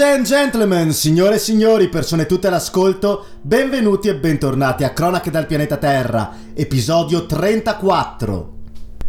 Ladies and gentlemen, signore e signori, persone tutte all'ascolto, benvenuti e bentornati a Cronache dal pianeta Terra, episodio 34.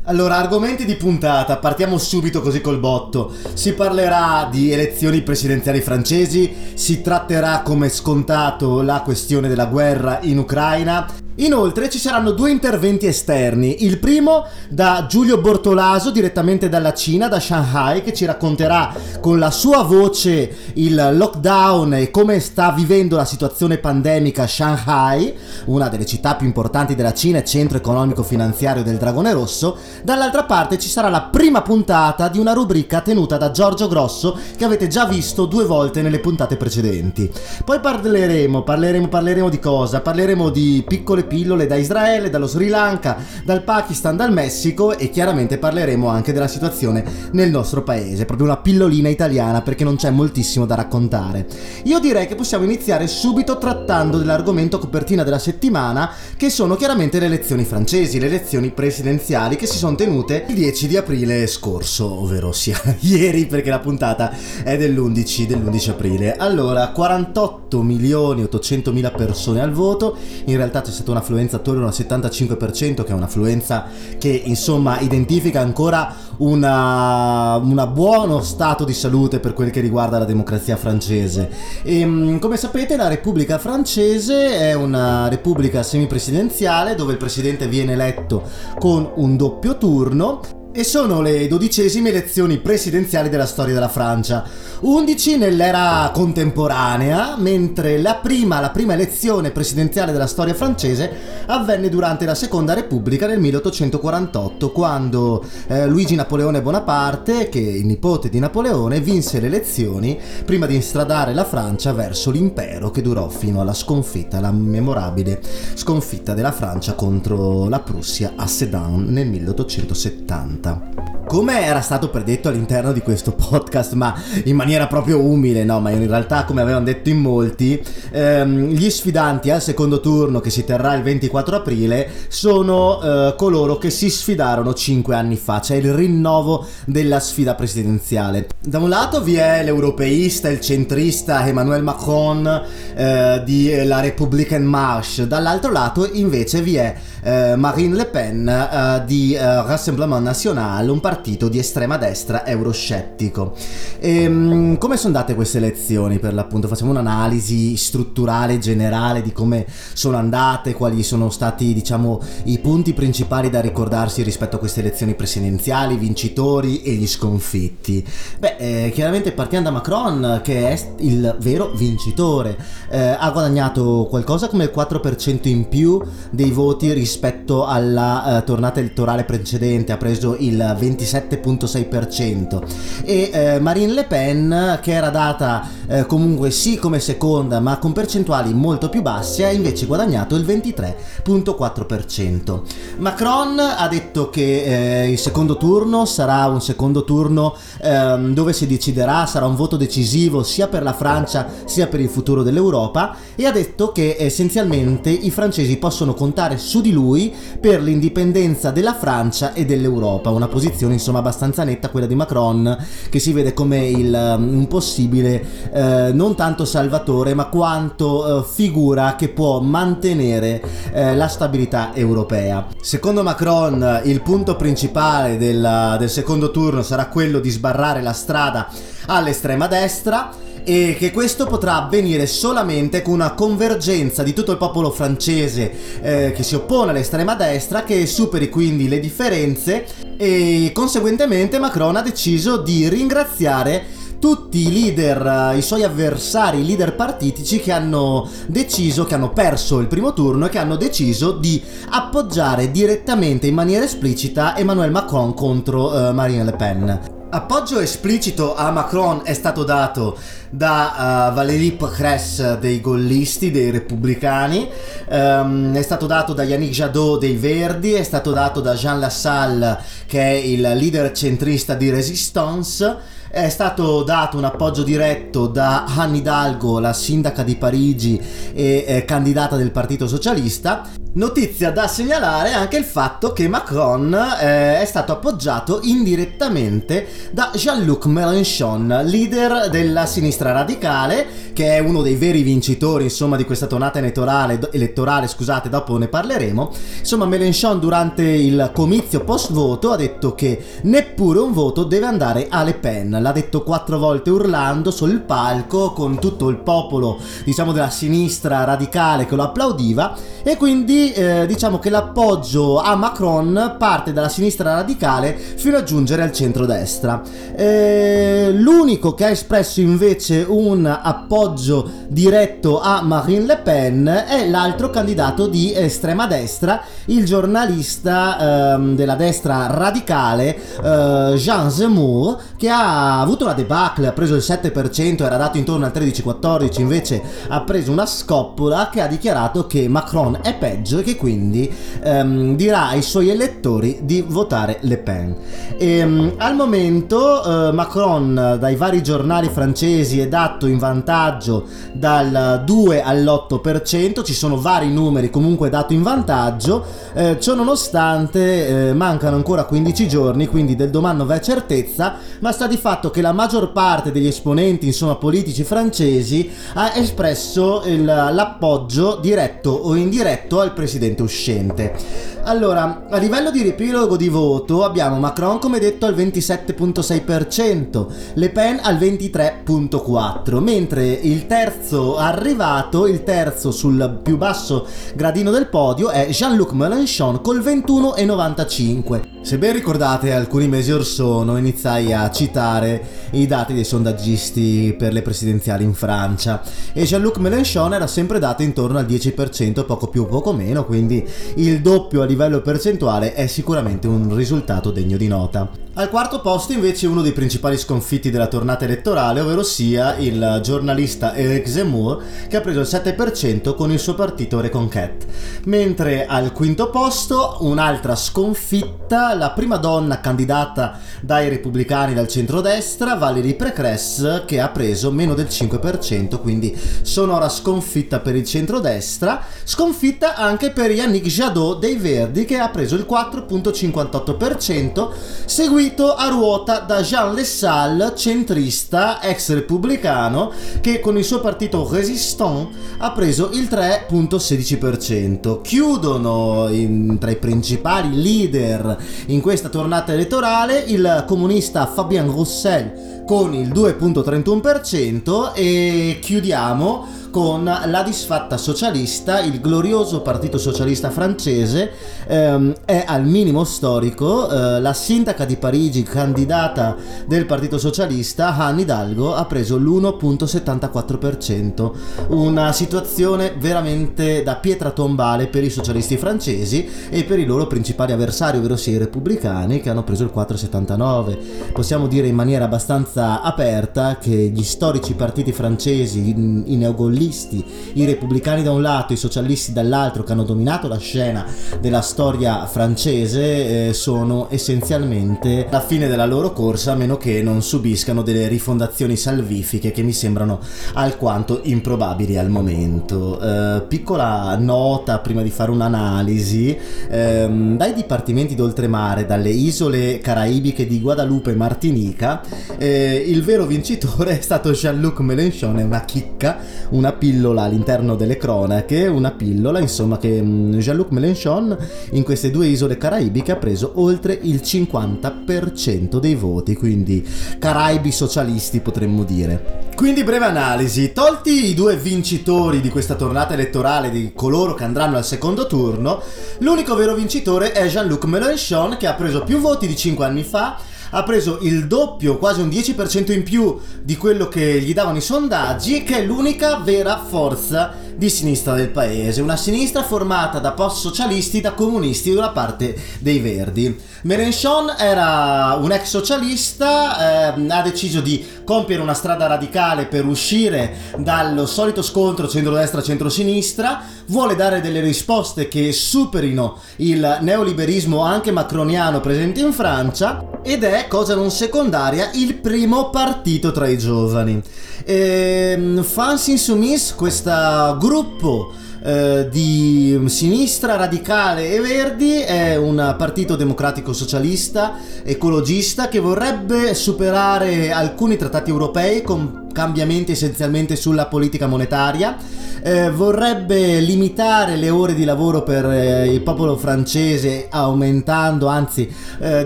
Allora, argomenti di puntata, partiamo subito così col botto. Si parlerà di elezioni presidenziali francesi, si tratterà come scontato la questione della guerra in Ucraina Inoltre ci saranno due interventi esterni, il primo da Giulio Bortolaso direttamente dalla Cina, da Shanghai, che ci racconterà con la sua voce il lockdown e come sta vivendo la situazione pandemica Shanghai, una delle città più importanti della Cina e centro economico finanziario del Dragone Rosso. Dall'altra parte ci sarà la prima puntata di una rubrica tenuta da Giorgio Grosso che avete già visto due volte nelle puntate precedenti. Poi parleremo, parleremo, parleremo di cosa? Parleremo di piccole pillole da Israele, dallo Sri Lanka, dal Pakistan, dal Messico e chiaramente parleremo anche della situazione nel nostro paese, proprio una pillolina italiana perché non c'è moltissimo da raccontare. Io direi che possiamo iniziare subito trattando dell'argomento copertina della settimana che sono chiaramente le elezioni francesi, le elezioni presidenziali che si sono tenute il 10 di aprile scorso, ovvero sia ieri perché la puntata è dell'11, dell'11 aprile. Allora, 48 milioni 800 mila persone al voto, in realtà c'è stato un'affluenza attorno al 75%, che è un'affluenza che insomma identifica ancora un buono stato di salute per quel che riguarda la democrazia francese. E, ehm, come sapete la Repubblica francese è una repubblica semipresidenziale dove il presidente viene eletto con un doppio turno e sono le dodicesime elezioni presidenziali della storia della Francia, 11 nell'era contemporanea, mentre la prima, la prima elezione presidenziale della storia francese avvenne durante la Seconda Repubblica nel 1848, quando eh, Luigi Napoleone Bonaparte, che è il nipote di Napoleone, vinse le elezioni prima di instradare la Francia verso l'impero che durò fino alla sconfitta, la memorabile sconfitta della Francia contro la Prussia a Sedan nel 1870. 90. Come era stato predetto all'interno di questo podcast, ma in maniera proprio umile, no, ma in realtà come avevano detto in molti, ehm, gli sfidanti al secondo turno che si terrà il 24 aprile sono eh, coloro che si sfidarono 5 anni fa, cioè il rinnovo della sfida presidenziale. Da un lato vi è l'europeista, il centrista Emmanuel Macron eh, di La République en Marche, dall'altro lato invece vi è eh, Marine Le Pen eh, di eh, Rassemblement National, un partito di estrema destra euroscettico. E, ehm, come sono andate queste elezioni per l'appunto? Facciamo un'analisi strutturale generale di come sono andate, quali sono stati diciamo i punti principali da ricordarsi rispetto a queste elezioni presidenziali, vincitori e gli sconfitti. Beh, eh, chiaramente partiamo da Macron che è il vero vincitore, eh, ha guadagnato qualcosa come il 4% in più dei voti rispetto alla uh, tornata elettorale precedente, ha preso il 27.6% e eh, Marine Le Pen, che era data eh, comunque sì come seconda, ma con percentuali molto più basse, ha invece guadagnato il 23.4%. Macron ha detto che eh, il secondo turno sarà un secondo turno ehm, dove si deciderà, sarà un voto decisivo sia per la Francia sia per il futuro dell'Europa e ha detto che essenzialmente i francesi possono contare su di lui per l'indipendenza della Francia e dell'Europa, una posizione insomma abbastanza netta quella di Macron che si vede come il, um, un possibile eh, non tanto salvatore ma quanto eh, figura che può mantenere eh, la stabilità europea. Secondo Macron il punto principale del, del secondo turno sarà quello di sbarrare la strada all'estrema destra e che questo potrà avvenire solamente con una convergenza di tutto il popolo francese eh, che si oppone all'estrema destra, che superi quindi le differenze e conseguentemente Macron ha deciso di ringraziare tutti i leader, i suoi avversari, i leader partitici che hanno deciso, che hanno perso il primo turno e che hanno deciso di appoggiare direttamente in maniera esplicita Emmanuel Macron contro uh, Marine Le Pen. Appoggio esplicito a Macron è stato dato da uh, Valérie Pécresse dei gollisti, dei repubblicani, um, è stato dato da Yannick Jadot dei Verdi, è stato dato da Jean Lassalle che è il leader centrista di Resistance è stato dato un appoggio diretto da Anne Hidalgo, la sindaca di Parigi e eh, candidata del Partito Socialista. Notizia da segnalare anche il fatto che Macron eh, è stato appoggiato indirettamente da Jean-Luc Mélenchon, leader della sinistra radicale, che è uno dei veri vincitori insomma, di questa tornata elettorale, elettorale, scusate, dopo ne parleremo. Insomma, Mélenchon durante il comizio post voto ha detto che neppure un voto deve andare a Le Pen. L'ha detto quattro volte urlando sul palco con tutto il popolo, diciamo, della sinistra radicale che lo applaudiva e quindi eh, diciamo che l'appoggio a Macron parte dalla sinistra radicale fino a giungere al centrodestra. Eh, l'unico che ha espresso invece un appoggio diretto a Marine Le Pen è l'altro candidato di estrema destra, il giornalista eh, della destra radicale eh, Jean Zemmour, che ha avuto una debacle, ha preso il 7%, era dato intorno al 13-14, invece ha preso una scoppola che ha dichiarato che Macron è peggio e che quindi ehm, dirà ai suoi elettori di votare Le Pen. E, ehm, al momento eh, Macron dai vari giornali francesi è dato in vantaggio dal 2 all'8%, ci sono vari numeri comunque dato in vantaggio, eh, ciò nonostante eh, mancano ancora 15 giorni, quindi del domani non v'è certezza, ma sta di fatto che la maggior parte degli esponenti insomma, politici francesi ha espresso il, l'appoggio diretto o indiretto al presidente uscente. Allora, a livello di riepilogo di voto abbiamo Macron come detto al 27.6%, Le Pen al 23.4%, mentre il terzo arrivato, il terzo sul più basso gradino del podio è Jean-Luc Mélenchon col 21,95%. Se ben ricordate, alcuni mesi or sono iniziai a citare i dati dei sondaggisti per le presidenziali in Francia e Jean-Luc Mélenchon era sempre dato intorno al 10%, poco più o poco meno, quindi il doppio a livello percentuale è sicuramente un risultato degno di nota. Al quarto posto invece uno dei principali sconfitti della tornata elettorale, ovvero sia il giornalista Eric Zemmour che ha preso il 7% con il suo partito Reconquête. Mentre al quinto posto un'altra sconfitta, la prima donna candidata dai repubblicani dal centrodestra, Valérie Pécresse, che ha preso meno del 5%, quindi sonora sconfitta per il centrodestra, sconfitta anche per Yannick Jadot dei Verdi che ha preso il 4.58%, seguito seguito a ruota da Jean Lassalle, centrista, ex repubblicano, che con il suo partito Resistant ha preso il 3.16%. Chiudono in, tra i principali leader in questa tornata elettorale il comunista Fabien Roussel con il 2.31% e chiudiamo con la disfatta socialista, il glorioso partito socialista francese ehm, è al minimo storico, eh, la sindaca di Parigi, candidata del partito socialista, Anne Hidalgo, ha preso l'1.74%, una situazione veramente da pietra tombale per i socialisti francesi e per i loro principali avversari, ovvero i repubblicani che hanno preso il 4,79. Possiamo dire in maniera abbastanza aperta che gli storici partiti francesi, i neogollisti, socialisti, i repubblicani da un lato, i socialisti dall'altro che hanno dominato la scena della storia francese eh, sono essenzialmente la fine della loro corsa a meno che non subiscano delle rifondazioni salvifiche che mi sembrano alquanto improbabili al momento. Eh, piccola nota prima di fare un'analisi, ehm, dai dipartimenti d'oltremare, dalle isole caraibiche di Guadalupe e Martinica, eh, il vero vincitore è stato Jean-Luc Mélenchon, è una chicca, una una pillola all'interno delle cronache, una pillola insomma che mm, Jean-Luc Mélenchon in queste due isole caraibiche ha preso oltre il 50% dei voti, quindi caraibi socialisti potremmo dire. Quindi breve analisi, tolti i due vincitori di questa tornata elettorale di coloro che andranno al secondo turno, l'unico vero vincitore è Jean-Luc Mélenchon che ha preso più voti di 5 anni fa ha preso il doppio, quasi un 10% in più di quello che gli davano i sondaggi, che è l'unica vera forza di sinistra del paese, una sinistra formata da post-socialisti, da comunisti e da parte dei verdi. Mélenchon era un ex socialista, eh, ha deciso di compiere una strada radicale per uscire dallo solito scontro centrodestra-centrosinistra, vuole dare delle risposte che superino il neoliberismo anche macroniano presente in Francia ed è, cosa non secondaria, il primo partito tra i giovani. E, ehm, Fans Insoumis, questo gruppo eh, di sinistra radicale e verdi è un partito democratico socialista ecologista che vorrebbe superare alcuni trattati europei con cambiamenti essenzialmente sulla politica monetaria, eh, vorrebbe limitare le ore di lavoro per eh, il popolo francese aumentando, anzi eh,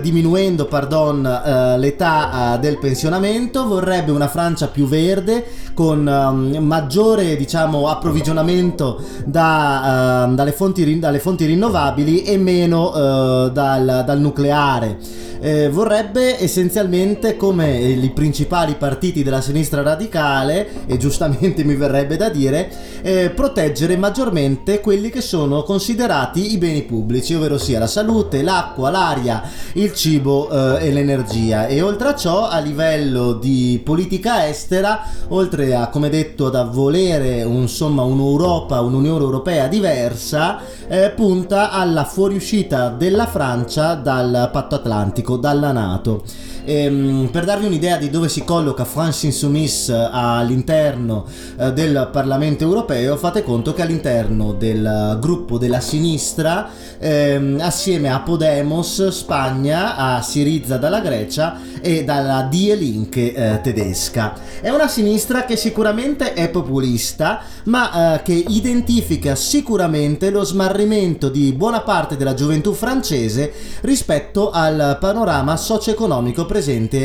diminuendo pardon, eh, l'età eh, del pensionamento, vorrebbe una Francia più verde con um, maggiore diciamo, approvvigionamento da, uh, dalle, fonti, dalle, fonti, rinnovabili e meno uh, dal, dal nucleare eh, vorrebbe essenzialmente come i principali partiti della sinistra radicale, e giustamente mi verrebbe da dire, eh, proteggere maggiormente quelli che sono considerati i beni pubblici, ovvero sia la salute, l'acqua, l'aria, il cibo eh, e l'energia. E oltre a ciò, a livello di politica estera, oltre a, come detto, da volere insomma un'Europa, un'Unione Europea diversa, eh, punta alla fuoriuscita della Francia dal patto atlantico dalla Nato. Ehm, per darvi un'idea di dove si colloca France Insoumise eh, all'interno eh, del Parlamento europeo, fate conto che all'interno del gruppo della sinistra, ehm, assieme a Podemos Spagna, a Siriza dalla Grecia e dalla Die Linke eh, tedesca. È una sinistra che sicuramente è populista, ma eh, che identifica sicuramente lo smarrimento di buona parte della gioventù francese rispetto al panorama socio-economico presente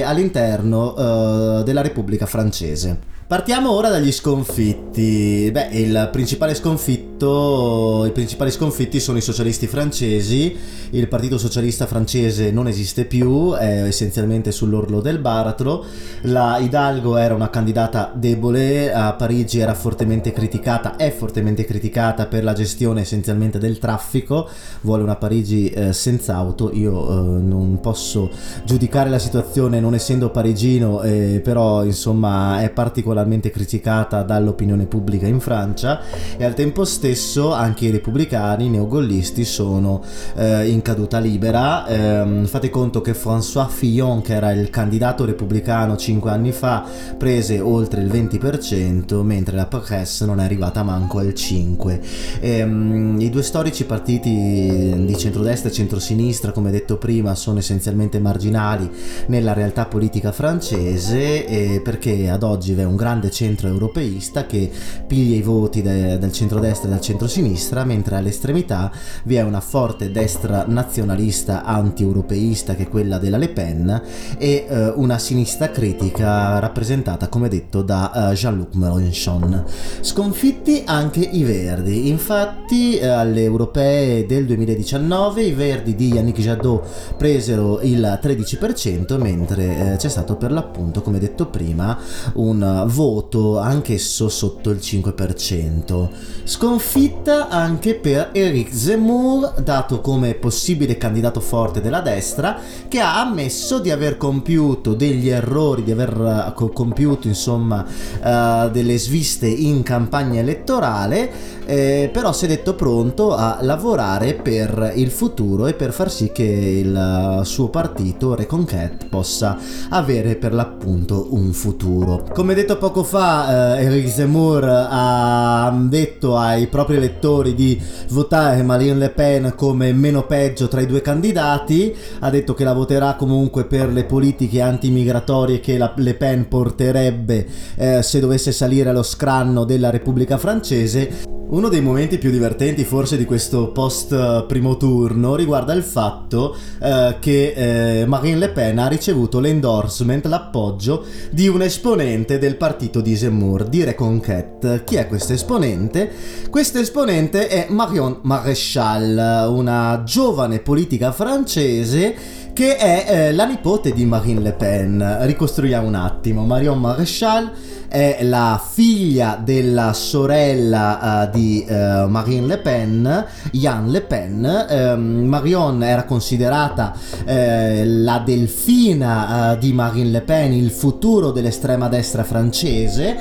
all'interno uh, della Repubblica francese. Partiamo ora dagli sconfitti. Beh, il principale sconfitto, i principali sconfitti sono i socialisti francesi. Il Partito Socialista francese non esiste più, è essenzialmente sull'orlo del baratro. La Hidalgo era una candidata debole, a Parigi era fortemente criticata, è fortemente criticata per la gestione essenzialmente del traffico. Vuole una Parigi eh, senza auto. Io eh, non posso giudicare la situazione non essendo parigino, eh, però insomma è particolarmente particolarmente criticata dall'opinione pubblica in Francia e al tempo stesso anche i repubblicani, neogollisti sono eh, in caduta libera. Eh, fate conto che François Fillon, che era il candidato repubblicano 5 anni fa, prese oltre il 20%, mentre la Presse non è arrivata manco al 5%. Eh, I due storici partiti di centrodestra e centrosinistra, come detto prima, sono essenzialmente marginali nella realtà politica francese perché ad oggi vi è un grande grande centro europeista che piglia i voti de- del centrodestra e del centrosinistra, mentre all'estremità vi è una forte destra nazionalista anti-europeista che è quella della Le Pen e eh, una sinistra critica rappresentata, come detto, da eh, Jean-Luc Mélenchon. Sconfitti anche i Verdi, infatti eh, alle europee del 2019 i Verdi di Yannick Jadot presero il 13%, mentre eh, c'è stato per l'appunto, come detto prima, un voto anch'esso sotto il 5%. Sconfitta anche per Eric Zemmour, dato come possibile candidato forte della destra, che ha ammesso di aver compiuto degli errori, di aver uh, compiuto insomma uh, delle sviste in campagna elettorale, eh, però si è detto pronto a lavorare per il futuro e per far sì che il suo partito Reconquête possa avere per l'appunto un futuro. Come detto poco fa eh, Eric Zemmour ha detto ai propri elettori di votare Marine Le Pen come meno peggio tra i due candidati, ha detto che la voterà comunque per le politiche antimigratorie che la Le Pen porterebbe eh, se dovesse salire allo scranno della Repubblica francese. Uno dei momenti più divertenti forse di questo post eh, primo turno riguarda il fatto eh, che eh, Marine Le Pen ha ricevuto l'endorsement, l'appoggio di un esponente del partito di Zemmour, di Reconquête. Chi è questo esponente? Questo esponente è Marion Maréchal, una giovane politica francese che è eh, la nipote di Marine Le Pen. Ricostruiamo un attimo. Marion Maréchal è la figlia della sorella uh, di uh, Marine Le Pen, Yann Le Pen. Um, Marion era considerata uh, la delfina di Marine Le Pen, il futuro dell'estrema destra francese,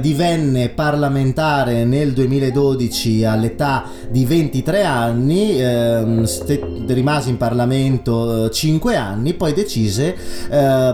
divenne parlamentare nel 2012 all'età di 23 anni, ehm, st- rimase in Parlamento 5 anni, poi decise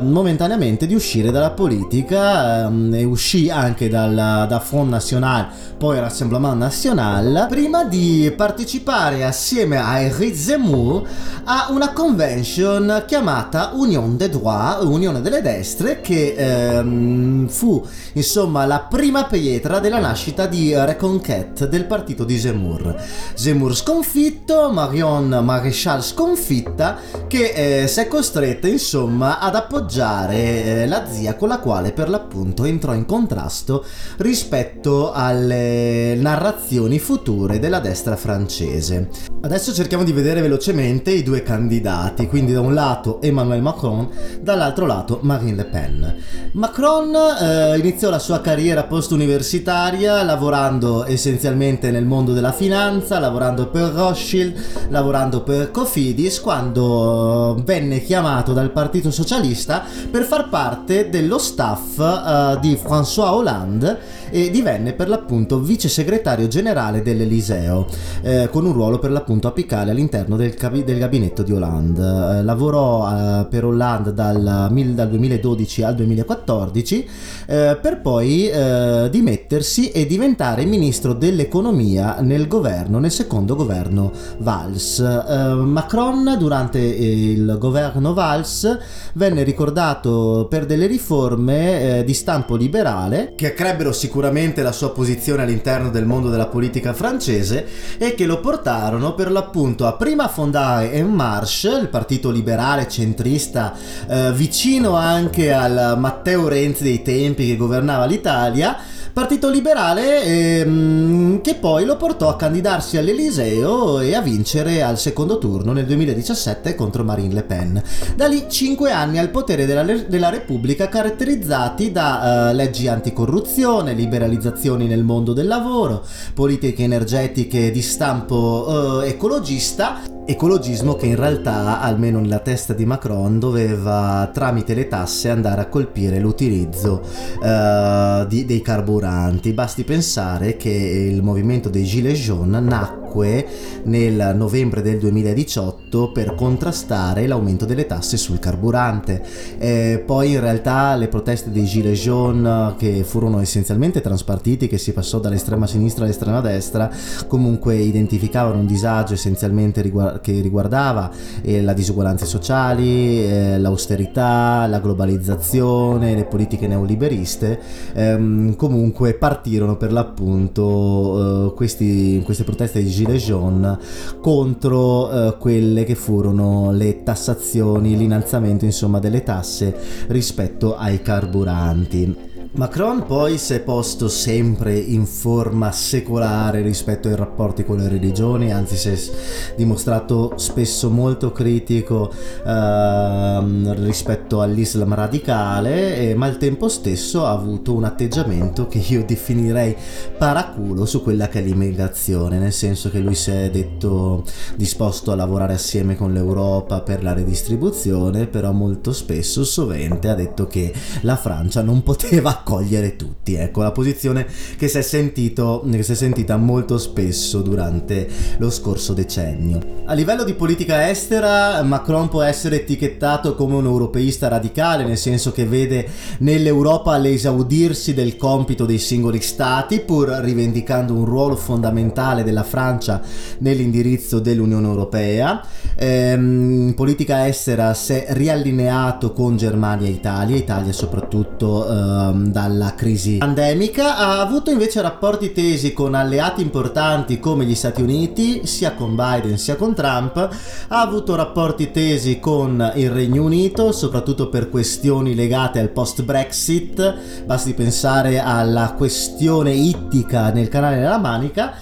momentaneamente di uscire dalla politica um, uscì anche dal, da Front National, poi Rassemblement National, prima di partecipare assieme a Eric Zemmour a una convention chiamata Union des Droits, Unione delle Destre, che ehm, fu insomma la prima pietra della nascita di Reconquête del partito di Zemmour. Zemmour sconfitto, Marion Maréchal sconfitta, che eh, si è costretta insomma ad appoggiare eh, la zia con la quale per l'appunto entrò in contrasto rispetto alle narrazioni future della destra francese. Adesso cerchiamo di vedere velocemente i due candidati, quindi da un lato Emmanuel Macron, dall'altro lato Marine Le Pen. Macron eh, iniziò la sua carriera post-universitaria lavorando essenzialmente nel mondo della finanza, lavorando per Rothschild, lavorando per Cofidis, quando venne chiamato dal Partito Socialista per far parte dello staff uh, di François Hollande e divenne per l'appunto vice segretario generale dell'Eliseo, eh, con un ruolo per l'appunto apicale all'interno del, cabi- del gabinetto di Hollande. Eh, lavorò eh, per Hollande dal, dal, 2012 al 2014 eh, per poi eh, dimettersi e diventare ministro dell'economia nel governo, nel secondo governo Valls. Eh, Macron durante il governo Valls venne ricordato per delle riforme di stampo liberale che accrebbero sicuramente sicuramente la sua posizione all'interno del mondo della politica francese e che lo portarono per l'appunto a prima fondare En Marche, il partito liberale centrista eh, vicino anche al Matteo Renzi dei tempi che governava l'Italia Partito liberale ehm, che poi lo portò a candidarsi all'Eliseo e a vincere al secondo turno nel 2017 contro Marine Le Pen. Da lì 5 anni al potere della, della Repubblica caratterizzati da uh, leggi anticorruzione, liberalizzazioni nel mondo del lavoro, politiche energetiche di stampo uh, ecologista ecologismo che in realtà, almeno nella testa di Macron, doveva tramite le tasse andare a colpire l'utilizzo uh, di, dei carburanti. Basti pensare che il movimento dei Gilets jaunes nacque nacque nel novembre del 2018 per contrastare l'aumento delle tasse sul carburante. Eh, poi in realtà le proteste dei Gilets jaunes che furono essenzialmente transpartiti, che si passò dall'estrema sinistra all'estrema destra, comunque identificavano un disagio essenzialmente riguard- che riguardava eh, la disuguaglianze sociali, eh, l'austerità, la globalizzazione, le politiche neoliberiste. Ehm, comunque partirono per l'appunto eh, questi, queste proteste dei Gilets Gilets jaunes contro eh, quelle che furono le tassazioni, l'innalzamento insomma delle tasse rispetto ai carburanti. Macron poi si è posto sempre in forma secolare rispetto ai rapporti con le religioni, anzi si è dimostrato spesso molto critico eh, rispetto all'Islam radicale, eh, ma al tempo stesso ha avuto un atteggiamento che io definirei paraculo su quella che è l'immigrazione, nel senso che lui si è detto disposto a lavorare assieme con l'Europa per la redistribuzione, però molto spesso, sovente, ha detto che la Francia non poteva accogliere tutti. Ecco, la posizione che si è, sentito, che si è sentita molto spesso durante lo scorso decennio. A livello di politica estera, Macron può essere etichettato come un europeista radicale, nel senso che vede nell'Europa l'esaudirsi del compito dei singoli stati, pur rivendicando un ruolo fondamentale della Francia nell'indirizzo dell'Unione Europea. Ehm, politica estera si è riallineato con Germania e Italia, Italia soprattutto ehm, dalla crisi pandemica, ha avuto invece rapporti tesi con alleati importanti come gli Stati Uniti, sia con Biden sia con Trump, ha avuto rapporti tesi con il Regno Unito, soprattutto per questioni legate al post-Brexit, basti pensare alla questione ittica nel canale della Manica,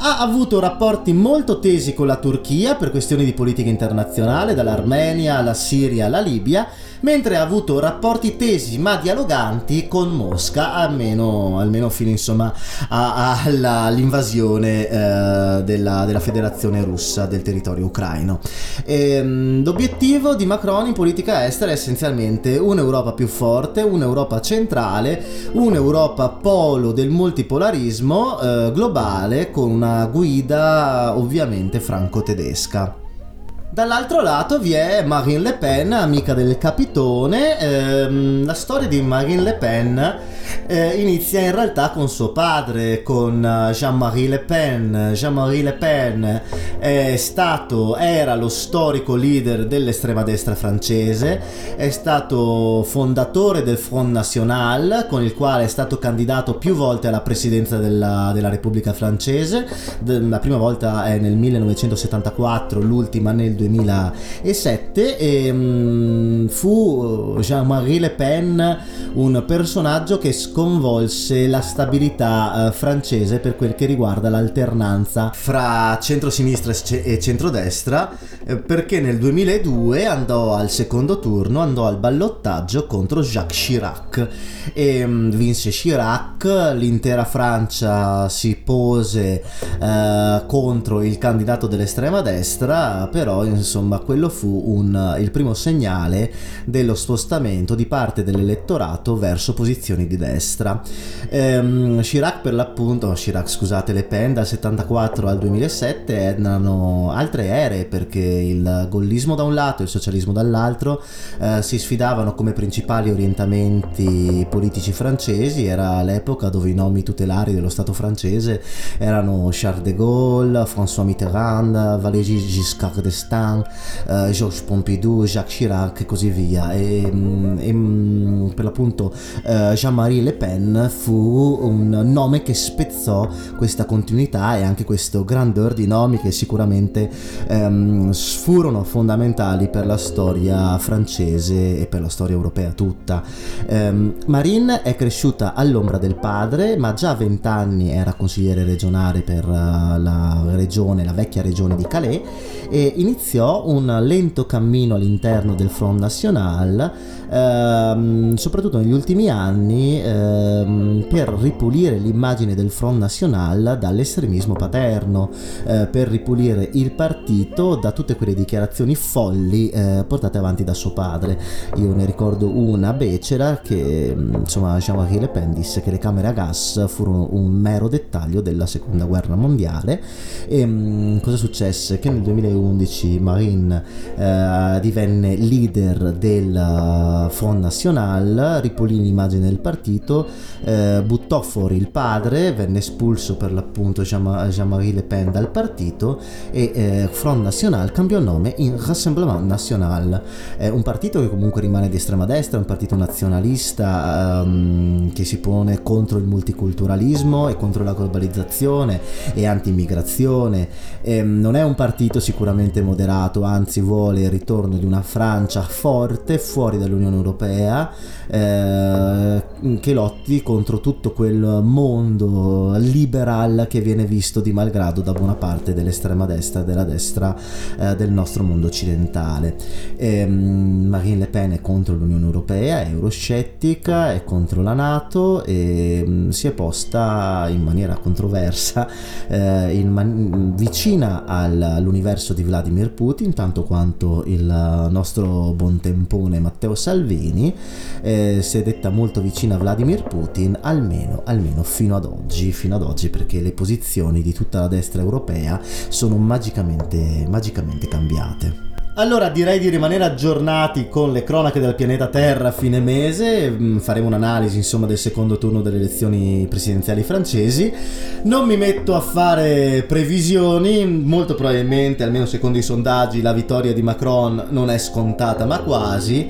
ha avuto rapporti molto tesi con la Turchia per questioni di politica internazionale, dall'Armenia alla Siria alla Libia, mentre ha avuto rapporti tesi ma dialoganti con Mosca, almeno, almeno fino insomma all'invasione eh, della, della, federazione russa del territorio ucraino. E, ehm, l'obiettivo di Macron in politica estera è essenzialmente un'Europa più forte, un'Europa centrale, un'Europa polo del multipolarismo eh, globale con una guida ovviamente franco-tedesca. Dall'altro lato vi è Marine Le Pen, amica del capitone. Ehm, la storia di Marine Le Pen eh, inizia in realtà con suo padre, con eh, Jean-Marie Le Pen. Jean-Marie Le Pen è stato, era lo storico leader dell'estrema destra francese, è stato fondatore del Front National, con il quale è stato candidato più volte alla presidenza della, della Repubblica francese. La prima volta è nel 1974, l'ultima nel 2000. 2007 e um, fu Jean-Marie Le Pen un personaggio che sconvolse la stabilità uh, francese per quel che riguarda l'alternanza fra centrosinistra e centrodestra eh, perché nel 2002 andò al secondo turno, andò al ballottaggio contro Jacques Chirac e um, vinse Chirac, l'intera Francia si pose uh, contro il candidato dell'estrema destra, però insomma quello fu un, il primo segnale dello spostamento di parte dell'elettorato verso posizioni di destra. Ehm, Chirac per l'appunto, Chirac scusate, Le Pen dal 74 al 2007 erano altre ere perché il gollismo da un lato e il socialismo dall'altro eh, si sfidavano come principali orientamenti politici francesi, era l'epoca dove i nomi tutelari dello Stato francese erano Charles de Gaulle, François Mitterrand, Valéry Giscard d'Estaing, eh, Georges Pompidou, Jacques Chirac e così via. E, mm, e mm, per l'appunto eh, Jean-Marie Le Pen fu un nome che spezzò questa continuità e anche questo grandeur di nomi che sicuramente ehm, furono fondamentali per la storia francese e per la storia europea tutta. Eh, Marine è cresciuta all'ombra del padre, ma già a 20 anni era consigliere regionale per uh, la regione, la vecchia regione di Calais e iniziò un lento cammino all'interno del Front National, ehm, soprattutto negli ultimi anni, ehm, per ripulire l'immagine del Front National dall'estremismo paterno, eh, per ripulire il partito da tutte quelle dichiarazioni folli eh, portate avanti da suo padre. Io ne ricordo una becera che insomma Jean-Marie Le Pen disse che le camere a gas furono un mero dettaglio della seconda guerra mondiale e mh, cosa successe? Che nel 2011 Marine eh, divenne leader del eh, Front National, ripulì l'immagine del partito, eh, buttò fuori il padre, venne espulso per l'appunto Jean-Marie Le Pen dal partito e eh, Front National cambiò nome in Rassemblement National, è un partito che comunque rimane di estrema destra, un partito nazionalista ehm, che si pone contro il multiculturalismo e contro la globalizzazione e anti-immigrazione, eh, non è un partito sicuramente moderato, anzi vuole il ritorno di una Francia forte fuori dall'Unione Europea eh, che lotti contro tutto quel mondo liberal che viene visto di malgrado da buona parte dell'estrema destra e della destra eh, del nostro mondo occidentale. E, ehm, Marine Le Pen è contro l'Unione Europea, è euroscettica, è contro la Nato e mm, si è posta in maniera controversa eh, man- vicina all'universo di Vladimir Putin, tanto quanto il nostro buon tempone Matteo Salvini. Eh, si è detta molto vicina a Vladimir Putin, almeno, almeno fino ad oggi, fino ad oggi perché le posizioni di tutta la destra europea sono magicamente, magicamente cambiate. Allora direi di rimanere aggiornati con le cronache del pianeta Terra a fine mese, mm, faremo un'analisi insomma del secondo turno delle elezioni presidenziali francesi. Non mi metto a fare previsioni, molto probabilmente, almeno secondo i sondaggi, la vittoria di Macron non è scontata ma quasi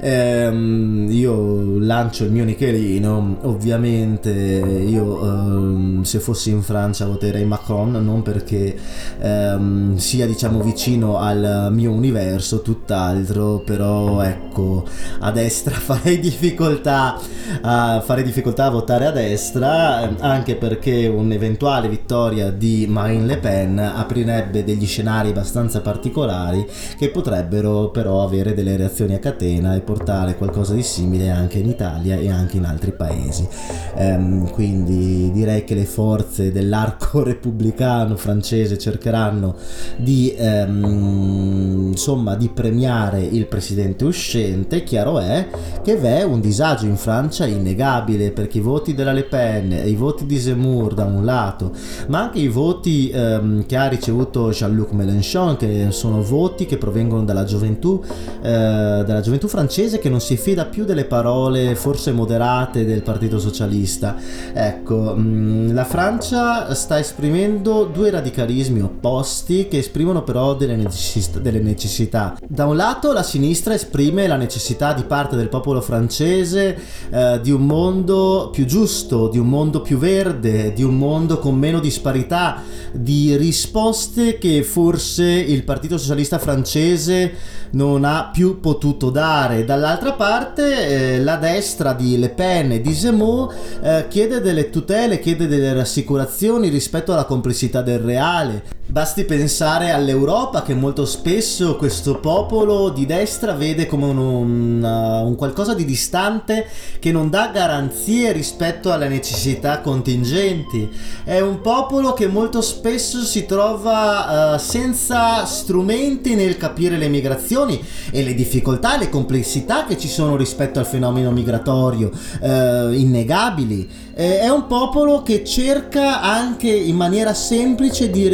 ehm, io lancio il mio nichelino, ovviamente io ehm, se fossi in Francia voterei Macron, non perché ehm, sia diciamo vicino al mio universo, tutt'altro, però ecco, a destra farei difficoltà a, fare difficoltà a votare a destra, anche perché un'eventuale vittoria di Marine Le Pen aprirebbe degli scenari abbastanza particolari che potrebbero però avere delle reazioni a catena e portare qualcosa di simile anche in Italia e anche in altri paesi. Ehm, quindi direi che le forze dell'arco repubblicano francese cercheranno di, ehm, insomma, di premiare il presidente uscente. Chiaro è che v'è un disagio in Francia innegabile perché i voti della Le Pen, i voti di Zemmour da un lato, ma anche i voti ehm, che ha ricevuto Jean-Luc Mélenchon, che sono voti che provengono dalla gioventù, eh, dalla gioventù francese che non si fida più delle parole forse moderate del Partito Socialista. Ecco, mm, la Francia sta esprimendo due radicalismi opposti che esprimono però delle, necess- delle necessità. Da un lato la sinistra esprime la necessità di parte del popolo francese eh, di un mondo più giusto, di un mondo più verde, di un mondo con meno disparità, di risposte che forse il Partito Socialista francese non ha più potuto dare. Dall'altra parte eh, la destra di Le Pen e di Zemmour eh, chiede delle tutele, chiede delle rassicurazioni rispetto alla complessità del reale. Basti pensare all'Europa che molto spesso questo popolo di destra vede come un, un, un, qualcosa di distante che non dà garanzie rispetto alle necessità contingenti. È un popolo che molto spesso si trova uh, senza strumenti nel capire le migrazioni e le difficoltà le complessità che ci sono rispetto al fenomeno migratorio, uh, innegabili è un popolo che cerca anche in maniera semplice di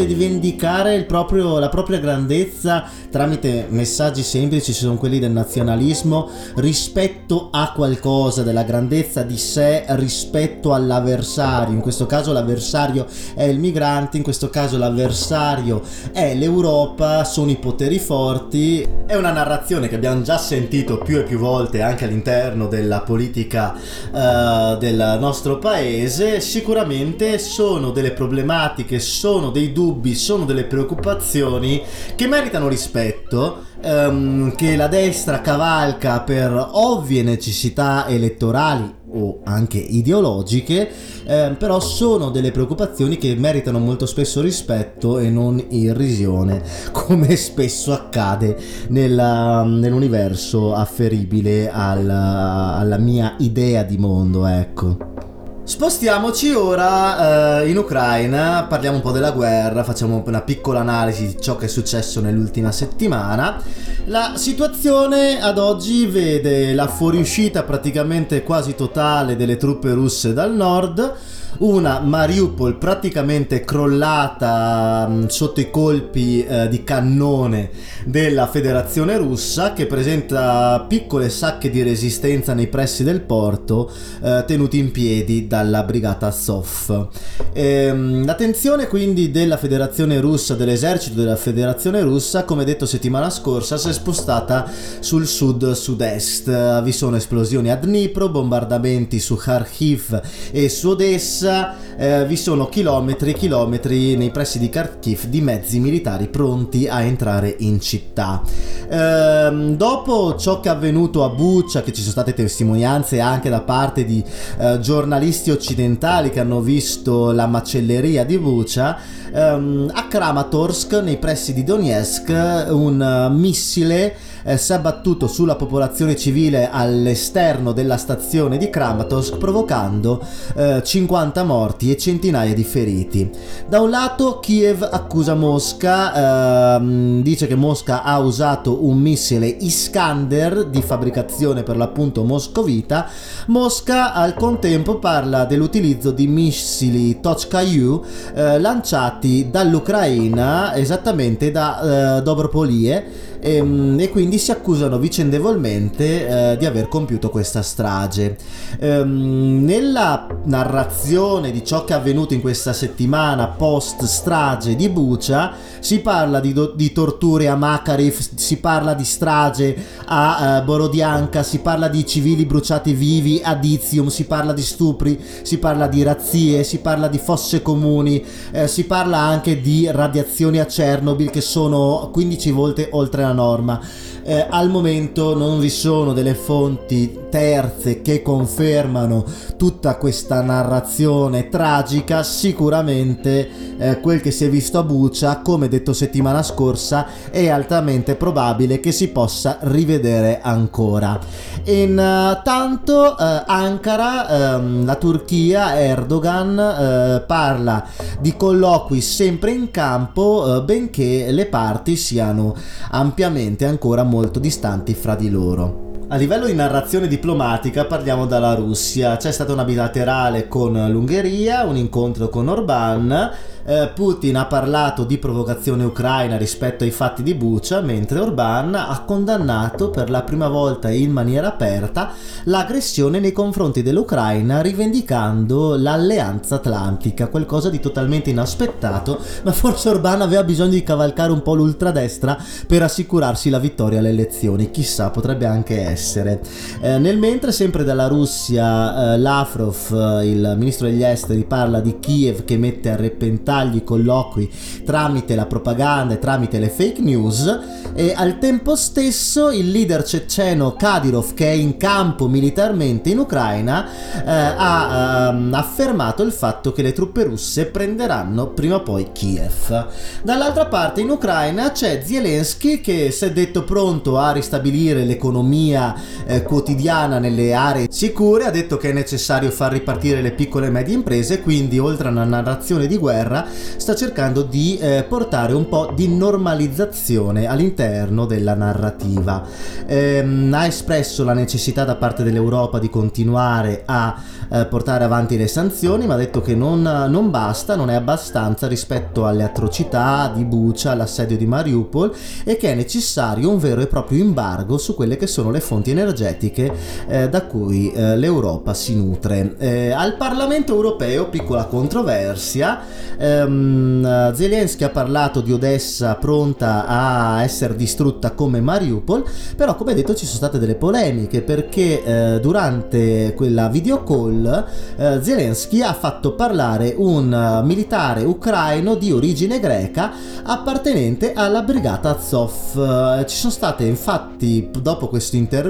rivendicare proprio, la propria grandezza tramite messaggi semplici, sono quelli del nazionalismo, rispetto a qualcosa, della grandezza di sé rispetto all'avversario. In questo caso l'avversario è il migrante, in questo caso l'avversario è l'Europa, sono i poteri forti. È una narrazione che abbiamo già sentito più e più volte anche all'interno della politica uh, del nostro paese sicuramente sono delle problematiche, sono dei dubbi, sono delle preoccupazioni che meritano rispetto, ehm, che la destra cavalca per ovvie necessità elettorali o anche ideologiche, eh, però sono delle preoccupazioni che meritano molto spesso rispetto e non irrisione, come spesso accade nella, nell'universo afferibile alla, alla mia idea di mondo, ecco. Spostiamoci ora eh, in Ucraina, parliamo un po' della guerra, facciamo una piccola analisi di ciò che è successo nell'ultima settimana. La situazione ad oggi vede la fuoriuscita praticamente quasi totale delle truppe russe dal nord, una Mariupol praticamente crollata mm, sotto i colpi eh, di cannone della federazione russa che presenta piccole sacche di resistenza nei pressi del porto eh, tenuti in piedi dalla brigata Azov. Ehm, la tensione quindi della federazione russa, dell'esercito della federazione russa, come detto settimana scorsa, si è spostata sul sud-sud-est. Vi sono esplosioni a Dnipro, bombardamenti su Kharkiv e su Odessa stessa eh, vi sono chilometri e chilometri nei pressi di Kharkiv di mezzi militari pronti a entrare in città. Ehm, dopo ciò che è avvenuto a Bucha, che ci sono state testimonianze anche da parte di eh, giornalisti occidentali che hanno visto la macelleria di Bucha, ehm, a Kramatorsk, nei pressi di Donetsk, un uh, missile eh, si è abbattuto sulla popolazione civile all'esterno della stazione di Kramatorsk provocando eh, 50 morti e centinaia di feriti. Da un lato Kiev accusa Mosca, ehm, dice che Mosca ha usato un missile Iskander di fabbricazione per l'appunto moscovita, Mosca al contempo parla dell'utilizzo di missili Tochka-U eh, lanciati dall'Ucraina esattamente da eh, Dobropolie e, ehm, e, quindi si accusano vicendevolmente eh, di aver compiuto questa strage. Ehm, nella narrazione di ciò che è avvenuto in questa settimana post strage di Bucia, si parla di, do- di torture a Makarif, si parla di strage a uh, Borodianka, si parla di civili bruciati vivi a Dizium, si parla di stupri, si parla di razzie, si parla di fosse comuni, eh, si parla anche di radiazioni a Chernobyl che sono 15 volte oltre la norma eh, al momento non vi sono delle fonti terze che confermano tutta questa narrazione tragica, sicuramente eh, quel che si è visto a Bucia, come detto settimana scorsa, è altamente probabile che si possa rivedere ancora. Intanto uh, uh, Ankara, uh, la Turchia, Erdogan eh, parla di colloqui sempre in campo, eh, benché le parti siano ampiamente ancora molto molto distanti fra di loro. A livello di narrazione diplomatica parliamo dalla Russia, c'è stata una bilaterale con l'Ungheria, un incontro con Orbán, eh, Putin ha parlato di provocazione ucraina rispetto ai fatti di Bucha, mentre Orbán ha condannato per la prima volta in maniera aperta l'aggressione nei confronti dell'Ucraina, rivendicando l'alleanza atlantica, qualcosa di totalmente inaspettato, ma forse Orbán aveva bisogno di cavalcare un po' l'ultradestra per assicurarsi la vittoria alle elezioni, chissà, potrebbe anche essere. Eh, nel mentre, sempre dalla Russia, eh, Lavrov, eh, il ministro degli esteri, parla di Kiev che mette a repentaglio battagli, colloqui tramite la propaganda e tramite le fake news e al tempo stesso il leader ceceno Kadyrov che è in campo militarmente in Ucraina eh, ha ehm, affermato il fatto che le truppe russe prenderanno prima o poi Kiev. Dall'altra parte in Ucraina c'è Zelensky che si è detto pronto a ristabilire l'economia eh, quotidiana nelle aree sicure, ha detto che è necessario far ripartire le piccole e medie imprese, quindi oltre a una narrazione di guerra sta cercando di eh, portare un po' di normalizzazione all'interno della narrativa. Ehm, ha espresso la necessità da parte dell'Europa di continuare a eh, portare avanti le sanzioni, ma ha detto che non, non, basta, non è abbastanza rispetto alle atrocità di Bucha, all'assedio di Mariupol e che è necessario un vero e proprio embargo su quelle che sono le fonti energetiche eh, da cui eh, l'Europa si nutre. Eh, al Parlamento europeo, piccola controversia, eh, ehm, Zelensky ha parlato di Odessa pronta a essere distrutta come Mariupol, però come detto ci sono state delle polemiche perché eh, durante quella video call eh, Zelensky ha fatto parlare un militare ucraino di origine greca appartenente alla brigata Azov. Eh, ci sono state infatti dopo questo intervento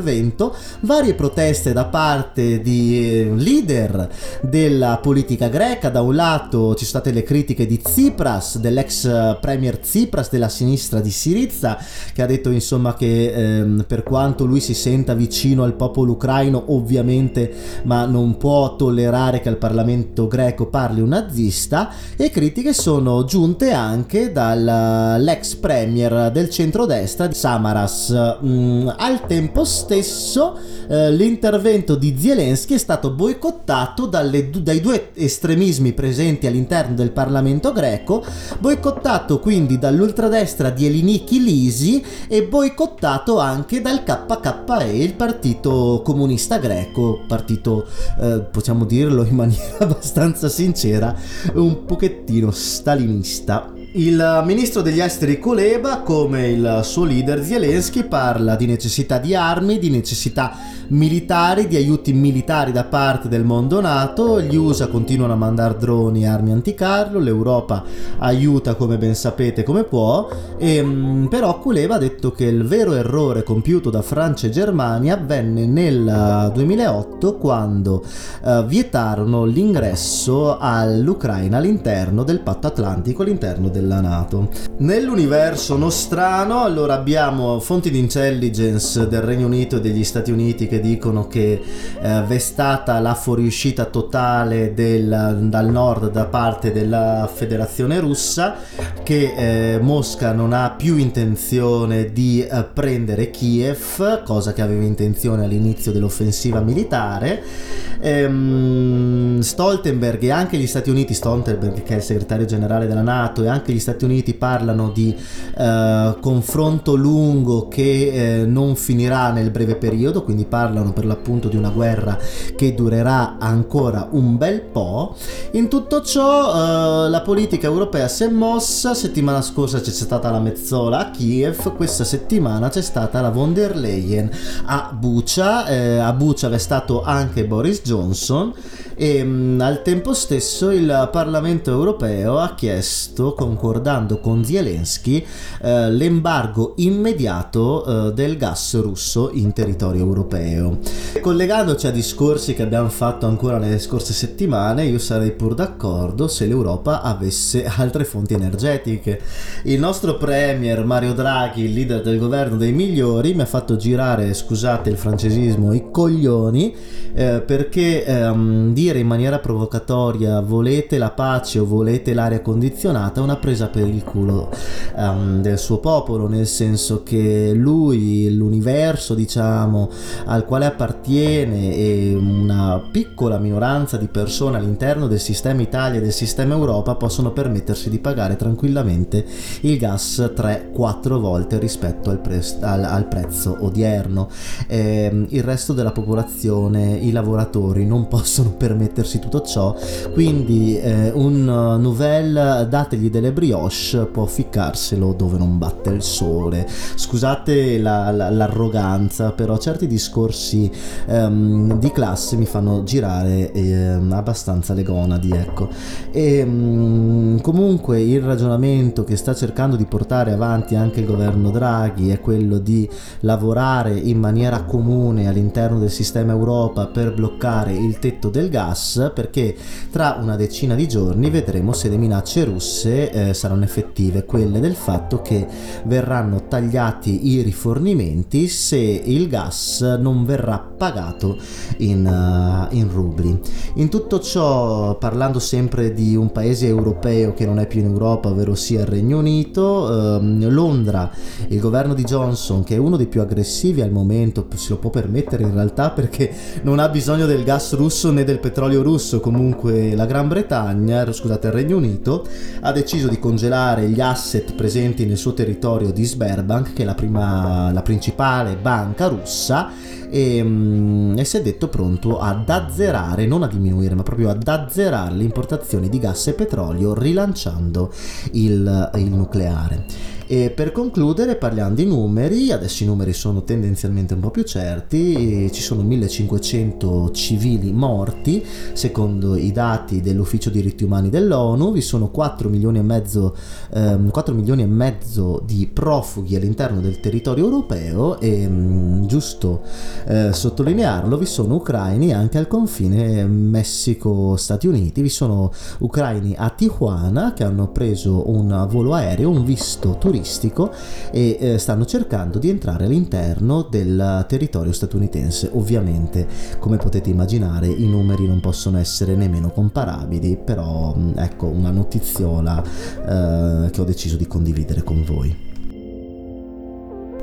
varie proteste da parte di leader della politica greca, da un lato ci sono state le critiche di Tsipras, dell'ex eh, premier Tsipras della sinistra di Siriza, che ha detto insomma che ehm, per quanto lui si senta vicino al popolo ucraino, ovviamente, ma non può tollerare che al Parlamento greco parli un nazista, e critiche sono giunte anche dall'ex premier del centrodestra Samaras. Mm, al tempo stesso eh, l'intervento di Zelensky è stato boicottato dalle, dai due estremismi presenti all'interno del Parlamento greco, boicottato quindi dall'ultradestra di Eliniki Lisi e boicottato anche dal KKE, il partito comunista greco, partito eh, possiamo dirlo in maniera abbastanza sincera, un pochettino stalinista. Il ministro degli esteri Kuleba, come il suo leader Zelensky, parla di necessità di armi, di necessità militari, di aiuti militari da parte del mondo NATO. Gli USA continuano a mandare droni e armi anticarro, l'Europa aiuta come ben sapete come può, e, mm, però Kuleba ha detto che il vero errore compiuto da Francia e Germania avvenne nel 2008 quando uh, vietarono l'ingresso all'Ucraina all'interno del patto atlantico, all'interno del della Nato. Nell'universo nostrano, allora abbiamo fonti di intelligence del Regno Unito e degli Stati Uniti che dicono che eh, v'è stata la fuoriuscita totale del, dal nord da parte della Federazione russa, che eh, Mosca non ha più intenzione di eh, prendere Kiev, cosa che aveva intenzione all'inizio dell'offensiva militare. Ehm, Stoltenberg e anche gli Stati Uniti, Stoltenberg che è il segretario generale della Nato e anche che gli Stati Uniti parlano di eh, confronto lungo che eh, non finirà nel breve periodo, quindi parlano per l'appunto di una guerra che durerà ancora un bel po'. In tutto ciò eh, la politica europea si è mossa, settimana scorsa c'è stata la mezzola a Kiev, questa settimana c'è stata la von der Leyen a Bucha, eh, a Bucha è stato anche Boris Johnson e mh, mm, al tempo stesso il Parlamento europeo ha chiesto, concordando con Zelensky, eh, l'embargo immediato eh, del gas russo in territorio europeo. Collegandoci a discorsi che abbiamo fatto ancora nelle scorse settimane, io sarei pur d'accordo se l'Europa avesse altre fonti energetiche. Il nostro premier Mario Draghi, il leader del governo dei migliori, mi ha fatto girare, scusate il francesismo, i coglioni eh, perché ehm, dire in maniera provocatoria volete la pace o volete l'aria condizionata una presa per il culo ehm, del suo popolo, nel senso che lui, l'universo diciamo al quale appartiene e una piccola minoranza di persone all'interno del sistema Italia e del sistema Europa possono permettersi di pagare tranquillamente il gas 3-4 volte rispetto al, pre- al, al prezzo odierno. Eh, il resto della popolazione i lavoratori non possono permettersi tutto ciò, quindi eh, un nouvelle dategli delle brioche può ficcarselo dove non batte il sole. Scusate la, la, l'arroganza, però certi discorsi ehm, di classe mi fanno girare ehm, abbastanza le gonadi, ecco. E ehm, comunque il ragionamento che sta cercando di portare avanti anche il governo Draghi è quello di lavorare in maniera comune all'interno del sistema Europa per bloccare il tetto del gas perché tra una decina di giorni vedremo se le minacce russe eh, saranno effettive, quelle del fatto che verranno tagliati i rifornimenti se il gas non verrà pagato in, uh, in rubli. In tutto ciò, parlando sempre di un paese europeo che non è più in Europa, ovvero sia il Regno Unito, ehm, Londra, il governo di Johnson, che è uno dei più aggressivi al momento, se lo può permettere in realtà perché non ha bisogno del gas russo né del petrolio russo, comunque la Gran Bretagna, scusate, il Regno Unito, ha deciso di congelare gli asset presenti nel suo territorio di Sberbank, che è la, prima, la principale banca russa, e, mm, e, si è detto pronto ad azzerare, non a diminuire, ma proprio ad azzerare le importazioni di gas e petrolio rilanciando il, il nucleare. E per concludere, parliamo di numeri, adesso i numeri sono tendenzialmente un po' più certi, ci sono 1500 civili morti, secondo i dati dell'Ufficio diritti umani dell'ONU, vi sono 4 milioni e mezzo, ehm, 4 milioni e mezzo di profughi all'interno del territorio europeo. E mh, giusto eh, sottolinearlo, vi sono ucraini anche al confine Messico-Stati Uniti, vi sono ucraini a Tijuana che hanno preso un volo aereo, un visto turistico turistico e eh, stanno cercando di entrare all'interno del territorio statunitense. Ovviamente, come potete immaginare, i numeri non possono essere nemmeno comparabili, però mm, ecco una notiziola eh, che ho deciso di condividere con voi.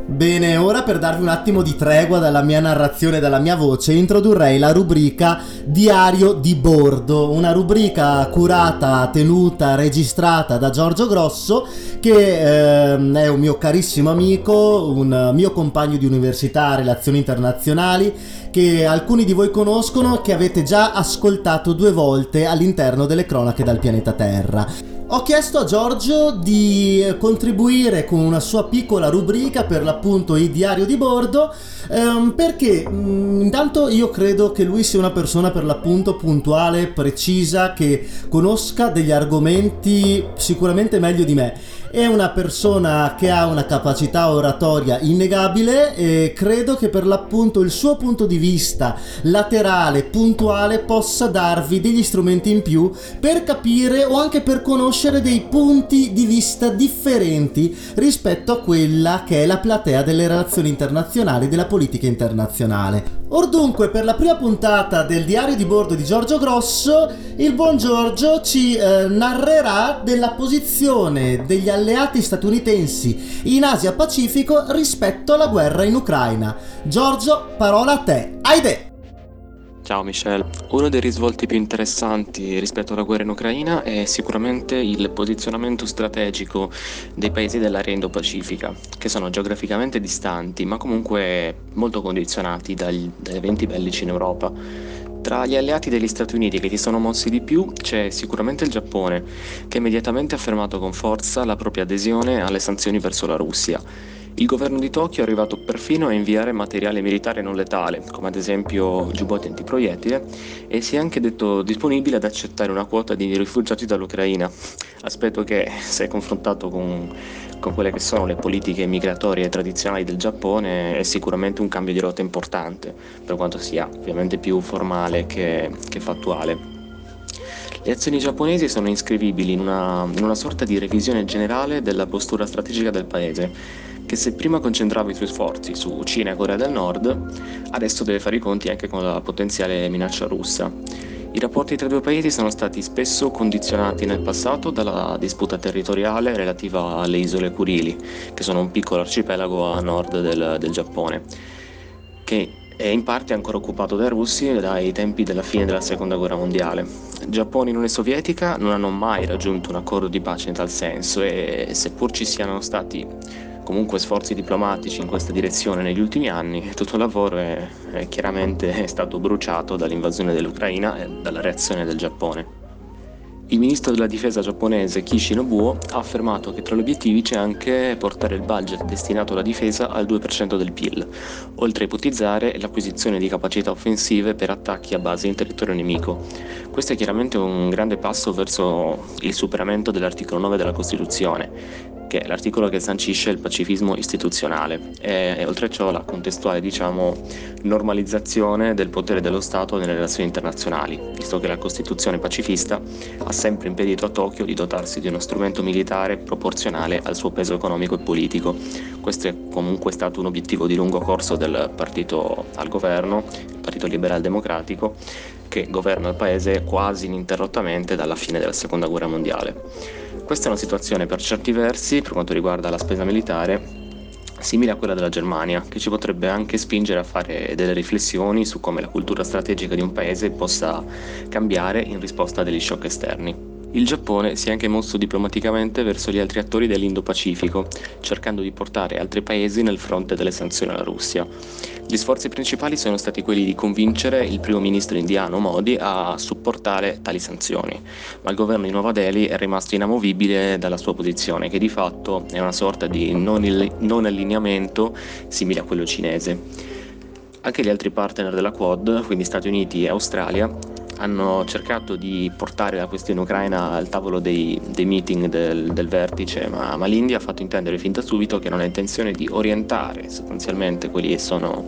Bene, ora per darvi un attimo di tregua dalla mia narrazione e dalla mia voce, introdurrei la rubrica Diario di bordo, una rubrica curata, tenuta, registrata da Giorgio Grosso, che eh, è un mio carissimo amico, un mio compagno di università, relazioni internazionali, che alcuni di voi conoscono, che avete già ascoltato due volte all'interno delle cronache dal pianeta Terra. Ho chiesto a Giorgio di contribuire con una sua piccola rubrica per l'appunto il diario di bordo ehm, perché mh, mm, intanto io credo che lui sia una persona per l'appunto puntuale, precisa, che conosca degli argomenti sicuramente meglio di me è una persona che ha una capacità oratoria innegabile e credo che per l'appunto il suo punto di vista laterale, puntuale, possa darvi degli strumenti in più per capire o anche per conoscere dei punti di vista differenti rispetto a quella che è la platea delle relazioni internazionali, della politica internazionale. Or dunque, per la prima puntata del diario di bordo di Giorgio Grosso, il buon Giorgio ci eh, narrerà della posizione degli alleati statunitensi in Asia Pacifico rispetto alla guerra in Ucraina. Giorgio, parola a te. Aide! Ciao Michelle, uno dei risvolti più interessanti rispetto alla guerra in Ucraina è sicuramente il posizionamento strategico dei paesi dell'area Indo-Pacifica, che sono geograficamente distanti ma comunque molto condizionati dagli, dagli eventi bellici in Europa. Tra gli alleati degli Stati Uniti che si sono mossi di più c'è sicuramente il Giappone, che ha immediatamente affermato con forza la propria adesione alle sanzioni verso la Russia il governo di Tokyo è arrivato perfino a inviare materiale militare non letale, come ad esempio giubbotti antiproiettile, e si è anche detto disponibile ad accettare una quota di rifugiati dall'Ucraina, aspetto che, se confrontato con, con quelle che sono le politiche migratorie tradizionali del Giappone, è sicuramente un cambio di rotta importante, per quanto sia ovviamente più formale che, che fattuale. Le azioni giapponesi sono iscrivibili in una, in una sorta di revisione generale della postura strategica del paese che se prima concentrava i suoi sforzi su Cina e Corea del Nord, adesso deve fare i conti anche con la potenziale minaccia russa. I rapporti tra i due paesi sono stati spesso condizionati nel passato dalla disputa territoriale relativa alle isole Kurili, che sono un piccolo arcipelago a nord del, del Giappone, che è in parte ancora occupato dai russi dai tempi della fine della seconda guerra mondiale. Giappone e Unione Sovietica non hanno mai raggiunto un accordo di pace in tal senso e seppur ci siano stati comunque sforzi diplomatici in questa direzione negli ultimi anni, tutto il lavoro è, è chiaramente stato bruciato dall'invasione dell'Ucraina e dalla reazione del Giappone. Il ministro della difesa giapponese Kishi Nobuo ha affermato che tra gli obiettivi c'è anche portare il budget destinato alla difesa al 2% del PIL, oltre a ipotizzare l'acquisizione di capacità offensive per attacchi a base in territorio nemico. Questo è chiaramente un grande passo verso il superamento dell'articolo 9 della Costituzione, che è l'articolo che sancisce il pacifismo istituzionale e, e oltre a ciò la contestuale diciamo, normalizzazione del potere dello Stato nelle relazioni internazionali, visto che la Costituzione pacifista ha sempre impedito a Tokyo di dotarsi di uno strumento militare proporzionale al suo peso economico e politico. Questo è comunque stato un obiettivo di lungo corso del partito al governo, il Partito Liberal Democratico, che governa il paese quasi ininterrottamente dalla fine della Seconda Guerra Mondiale. Questa è una situazione per certi versi, per quanto riguarda la spesa militare, simile a quella della Germania, che ci potrebbe anche spingere a fare delle riflessioni su come la cultura strategica di un paese possa cambiare in risposta a degli shock esterni. Il Giappone si è anche mosso diplomaticamente verso gli altri attori dell'Indo-Pacifico, cercando di portare altri paesi nel fronte delle sanzioni alla Russia. Gli sforzi principali sono stati quelli di convincere il primo ministro indiano Modi a supportare tali sanzioni, ma il governo di Nuova Delhi è rimasto inamovibile dalla sua posizione, che di fatto è una sorta di non, il- non allineamento simile a quello cinese. Anche gli altri partner della Quad, quindi Stati Uniti e Australia, hanno cercato di portare la questione ucraina al tavolo dei, dei meeting del, del vertice, ma, ma, l'India ha fatto intendere fin da subito che non ha intenzione di orientare sostanzialmente quelli che sono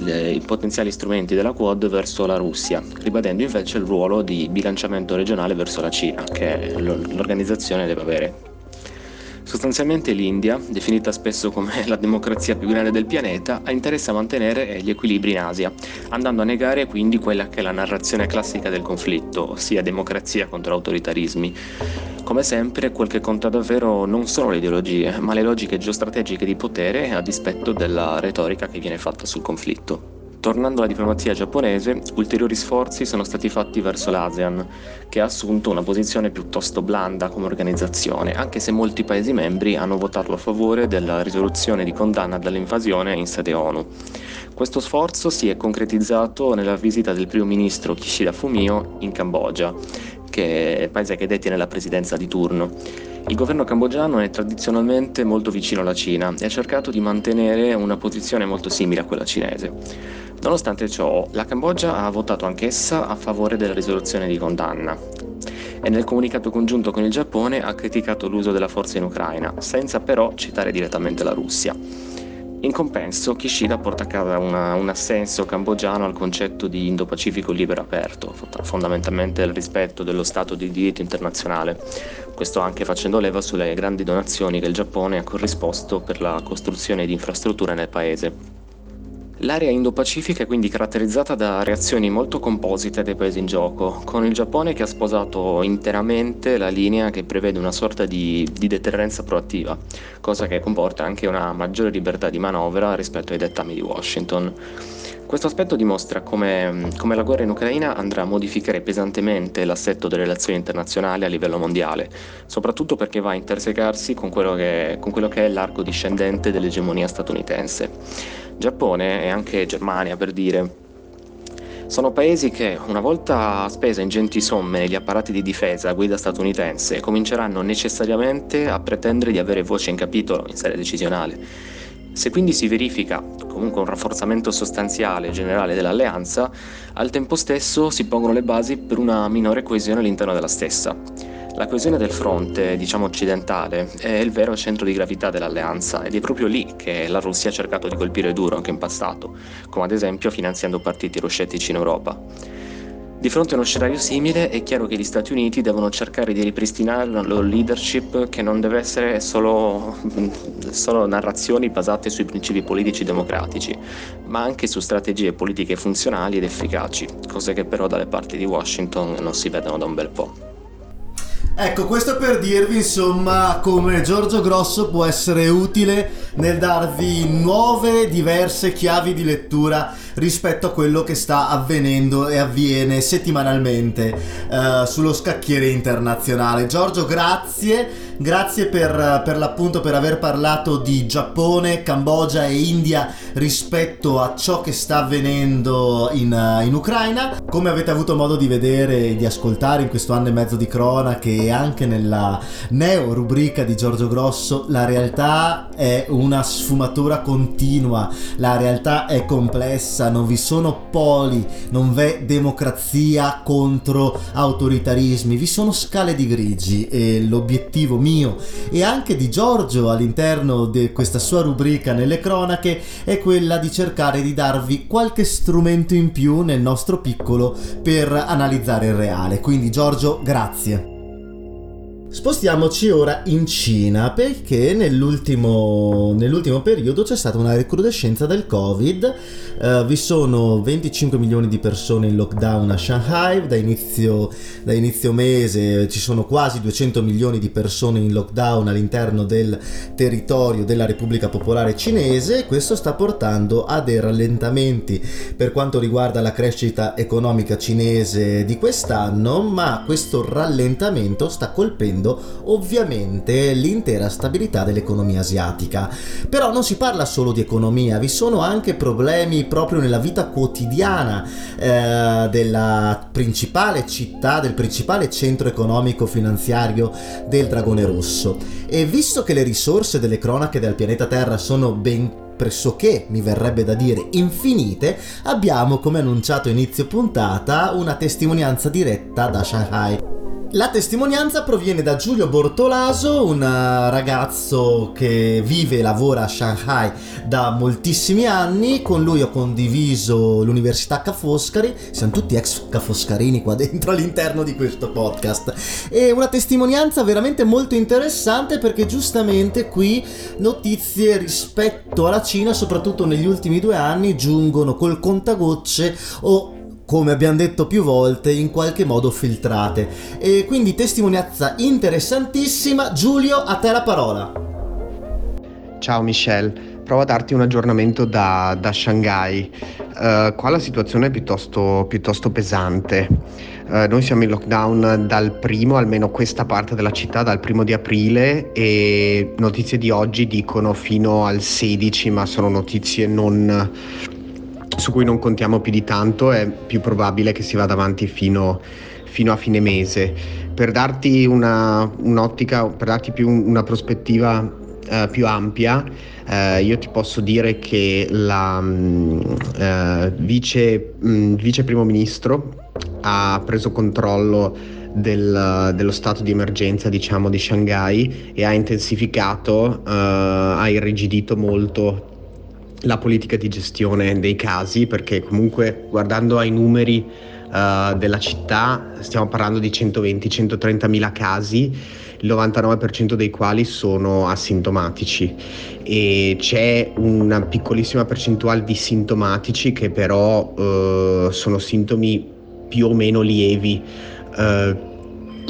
le, i potenziali strumenti della Quad verso la Russia, ribadendo invece il ruolo di bilanciamento regionale verso la Cina, che l'organizzazione deve avere Sostanzialmente l'India, definita spesso come la democrazia più grande del pianeta, ha interesse a mantenere gli equilibri in Asia, andando a negare quindi quella che è la narrazione classica del conflitto, ossia democrazia contro autoritarismi. Come sempre, quel che conta davvero non sono le ideologie, ma le logiche geostrategiche di potere a dispetto della retorica che viene fatta sul conflitto. Tornando alla diplomazia giapponese, ulteriori sforzi sono stati fatti verso l'ASEAN, che ha assunto una posizione piuttosto blanda come organizzazione, anche se molti Paesi membri hanno votato a favore della risoluzione di condanna dell'invasione in sede ONU. Questo sforzo si è concretizzato nella visita del primo ministro Kishida Fumio in Cambogia, che è il paese che detiene la presidenza di turno. Il governo cambogiano è tradizionalmente molto vicino alla Cina e ha cercato di mantenere una posizione molto simile a quella cinese. Nonostante ciò, la Cambogia ha votato anch'essa a favore della risoluzione di condanna e nel comunicato congiunto con il Giappone ha criticato l'uso della forza in Ucraina, senza però citare direttamente la Russia. In compenso, Kishida porta a casa una, un assenso cambogiano al concetto di Indo-Pacifico libero aperto, fondamentalmente il rispetto dello Stato di diritto internazionale, questo anche facendo leva sulle grandi donazioni che il Giappone ha corrisposto per la costruzione di infrastrutture nel paese. L'area Indo-Pacifica è quindi caratterizzata da reazioni molto composite dei paesi in gioco, con il Giappone che ha sposato interamente la linea che prevede una sorta di, di deterrenza proattiva, cosa che comporta anche una maggiore libertà di manovra rispetto ai dettami di Washington. Questo aspetto dimostra come, come, la guerra in Ucraina andrà a modificare pesantemente l'assetto delle relazioni internazionali a livello mondiale, soprattutto perché va a intersecarsi con quello che, con quello che è l'arco discendente dell'egemonia statunitense. Giappone e anche Germania per dire. Sono paesi che, una volta spese ingenti somme negli apparati di difesa a guida statunitense, cominceranno necessariamente a pretendere di avere voce in capitolo in sede decisionale. Se quindi si verifica comunque un rafforzamento sostanziale e generale dell'alleanza, al tempo stesso si pongono le basi per una minore coesione all'interno della stessa. La coesione del fronte, diciamo occidentale, è il vero centro di gravità dell'alleanza ed è proprio lì che la Russia ha cercato di colpire duro anche in passato, come ad esempio finanziando partiti euroscettici in Europa. Di fronte a uno scenario simile è chiaro che gli Stati Uniti devono cercare di ripristinare una loro leadership che non deve essere solo, solo narrazioni basate sui principi politici democratici, ma anche su strategie politiche funzionali ed efficaci, cose che però dalle parti di Washington non si vedono da un bel po'. Ecco, questo per dirvi insomma come Giorgio Grosso può essere utile nel darvi nuove, diverse chiavi di lettura rispetto a quello che sta avvenendo e avviene settimanalmente uh, sullo scacchiere internazionale. Giorgio, grazie. Grazie per, per, l'appunto per aver parlato di Giappone, Cambogia e India rispetto a ciò che sta avvenendo in, in Ucraina. Come avete avuto modo di vedere e di ascoltare in questo anno e mezzo di cronache e anche nella neo rubrica di Giorgio Grosso, la realtà è una sfumatura continua, la realtà è complessa, non vi sono poli, non v'è democrazia contro autoritarismi, vi sono scale di grigi e l'obiettivo mio e anche di Giorgio all'interno di questa sua rubrica nelle cronache è quella di cercare di darvi qualche strumento in più nel nostro piccolo per analizzare il reale. Quindi Giorgio, grazie. Spostiamoci ora in Cina perché nell'ultimo, nell'ultimo, periodo c'è stata una recrudescenza del Covid, uh, vi sono 25 milioni di persone in lockdown a Shanghai, da inizio, da inizio, mese ci sono quasi 200 milioni di persone in lockdown all'interno del territorio della Repubblica Popolare Cinese, questo sta portando a dei rallentamenti per quanto riguarda la crescita economica cinese di quest'anno, ma questo rallentamento sta colpendo diminuendo ovviamente l'intera stabilità dell'economia asiatica. Però non si parla solo di economia, vi sono anche problemi proprio nella vita quotidiana eh, della principale città, del principale centro economico finanziario del Dragone Rosso. E visto che le risorse delle cronache del pianeta Terra sono ben pressoché, mi verrebbe da dire, infinite, abbiamo, come annunciato inizio puntata, una testimonianza diretta da Shanghai. La testimonianza proviene da Giulio Bortolaso, un eh, ragazzo che vive e lavora a Shanghai da moltissimi anni. Con lui ho condiviso l'Università Ca' Foscari, siamo tutti ex Ca' Foscarini qua dentro all'interno di questo podcast. E una testimonianza veramente molto interessante perché giustamente qui notizie rispetto alla Cina, soprattutto negli ultimi due anni, giungono col contagocce o come abbiamo detto più volte, in qualche modo filtrate. E quindi testimonianza interessantissima. Giulio, a te la parola. Ciao Michelle, provo a darti un aggiornamento da, da Shanghai. Uh, qua la situazione è piuttosto, piuttosto pesante. Uh, noi siamo in lockdown dal primo, almeno questa parte della città, dal primo di aprile e notizie di oggi dicono fino al 16, ma sono notizie non, su cui non contiamo più di tanto, è più probabile che si vada avanti fino, fino a fine mese. Per darti una, un'ottica, per darti più una prospettiva eh, più ampia, eh, io ti posso dire che la mm, eh, vice, mh, mm, vice primo ministro ha preso controllo del, dello stato di emergenza diciamo di Shanghai e ha intensificato, uh, ha irrigidito molto la politica di gestione dei casi perché comunque guardando ai numeri uh, della città stiamo parlando di 120-130 mila casi il 99% dei quali sono asintomatici e c'è una piccolissima percentuale di sintomatici che però eh, sono sintomi più o meno lievi. Eh,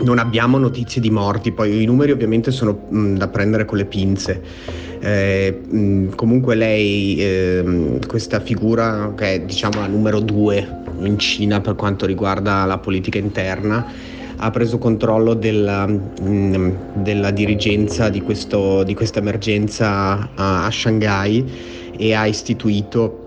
non abbiamo notizie di morti, poi i numeri ovviamente sono mh, da prendere con le pinze. Eh, comunque lei, eh, questa figura che è diciamo la numero due in Cina per quanto riguarda la politica interna, ha preso controllo della, della dirigenza di, di, questa emergenza a, a Shanghai e ha istituito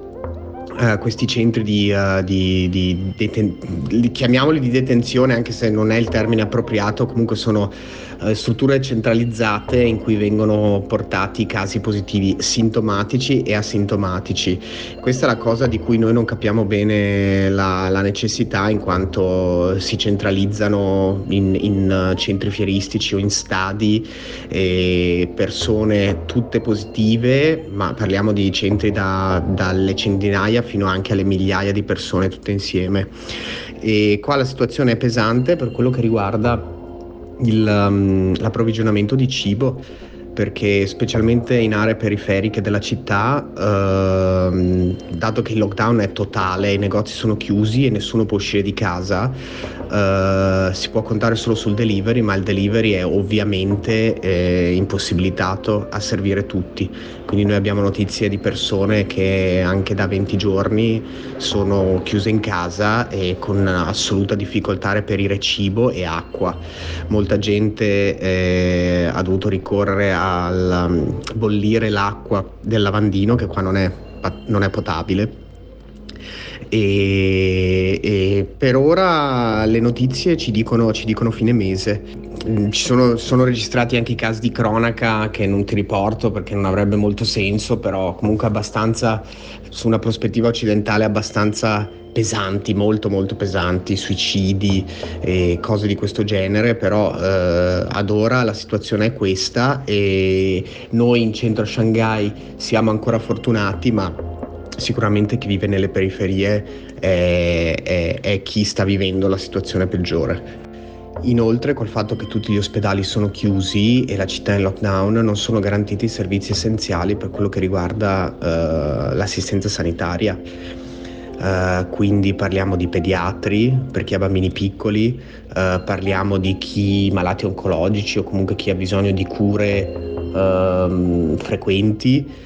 Uh, questi centri di, uh, di, di deten- chiamiamoli di detenzione anche se non è il termine appropriato, comunque sono uh, strutture centralizzate in cui vengono portati casi positivi sintomatici e asintomatici. Questa è la cosa di cui noi non capiamo bene la, la necessità in quanto si centralizzano in, in centri fieristici o in stadi e persone tutte positive, ma parliamo di centri da, dalle centinaia fino anche alle migliaia di persone tutte insieme. E qua la situazione è pesante per quello che riguarda il, um, l'approvvigionamento di cibo perché specialmente in aree periferiche della città, ehm, dato che il lockdown è totale, i negozi sono chiusi e nessuno può uscire di casa, eh, si può contare solo sul delivery, ma il delivery è ovviamente eh, impossibilitato a servire tutti. Quindi noi abbiamo notizie di persone che anche da 20 giorni sono chiuse in casa e con assoluta difficoltà a reperire cibo e acqua. Molta gente eh, ha dovuto ricorrere a um, bollire l'acqua del lavandino che qua non è, non è potabile. E, e, per ora le notizie ci dicono, ci dicono fine mese. Mm, ci sono, sono, registrati anche i casi di cronaca che non ti riporto perché non avrebbe molto senso, però comunque abbastanza su una prospettiva occidentale abbastanza pesanti, molto molto pesanti, suicidi e cose di questo genere, però eh, ad ora la situazione è questa e noi in centro a Shanghai siamo ancora fortunati, ma sicuramente chi vive nelle periferie è, è, è chi sta vivendo la situazione peggiore. Inoltre, col fatto che tutti gli ospedali sono chiusi e la città è in lockdown, non sono garantiti i servizi essenziali per quello che riguarda uh, l'assistenza sanitaria. Uh, quindi parliamo di pediatri per chi ha bambini piccoli, uh, parliamo di chi malati oncologici o comunque chi ha bisogno di cure uh, frequenti.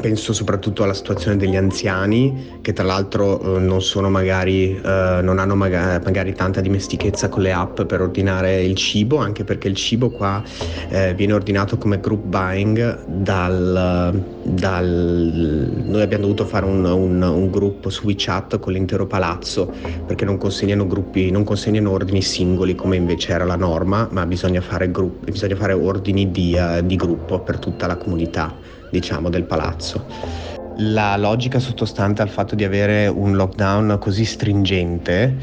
Penso soprattutto alla situazione degli anziani che tra l'altro eh, non, magari, eh, non hanno magari, magari, tanta dimestichezza con le app per ordinare il cibo, anche perché il cibo qua eh, viene ordinato come group buying dal, dal... Noi abbiamo dovuto fare un, un, un, gruppo su WeChat con l'intero palazzo perché non consegnano, gruppi, non consegnano ordini singoli come invece era la norma, ma bisogna fare, gruppi, bisogna fare ordini di, uh, di gruppo per tutta la comunità diciamo, del palazzo. La logica sottostante al fatto di avere un lockdown così stringente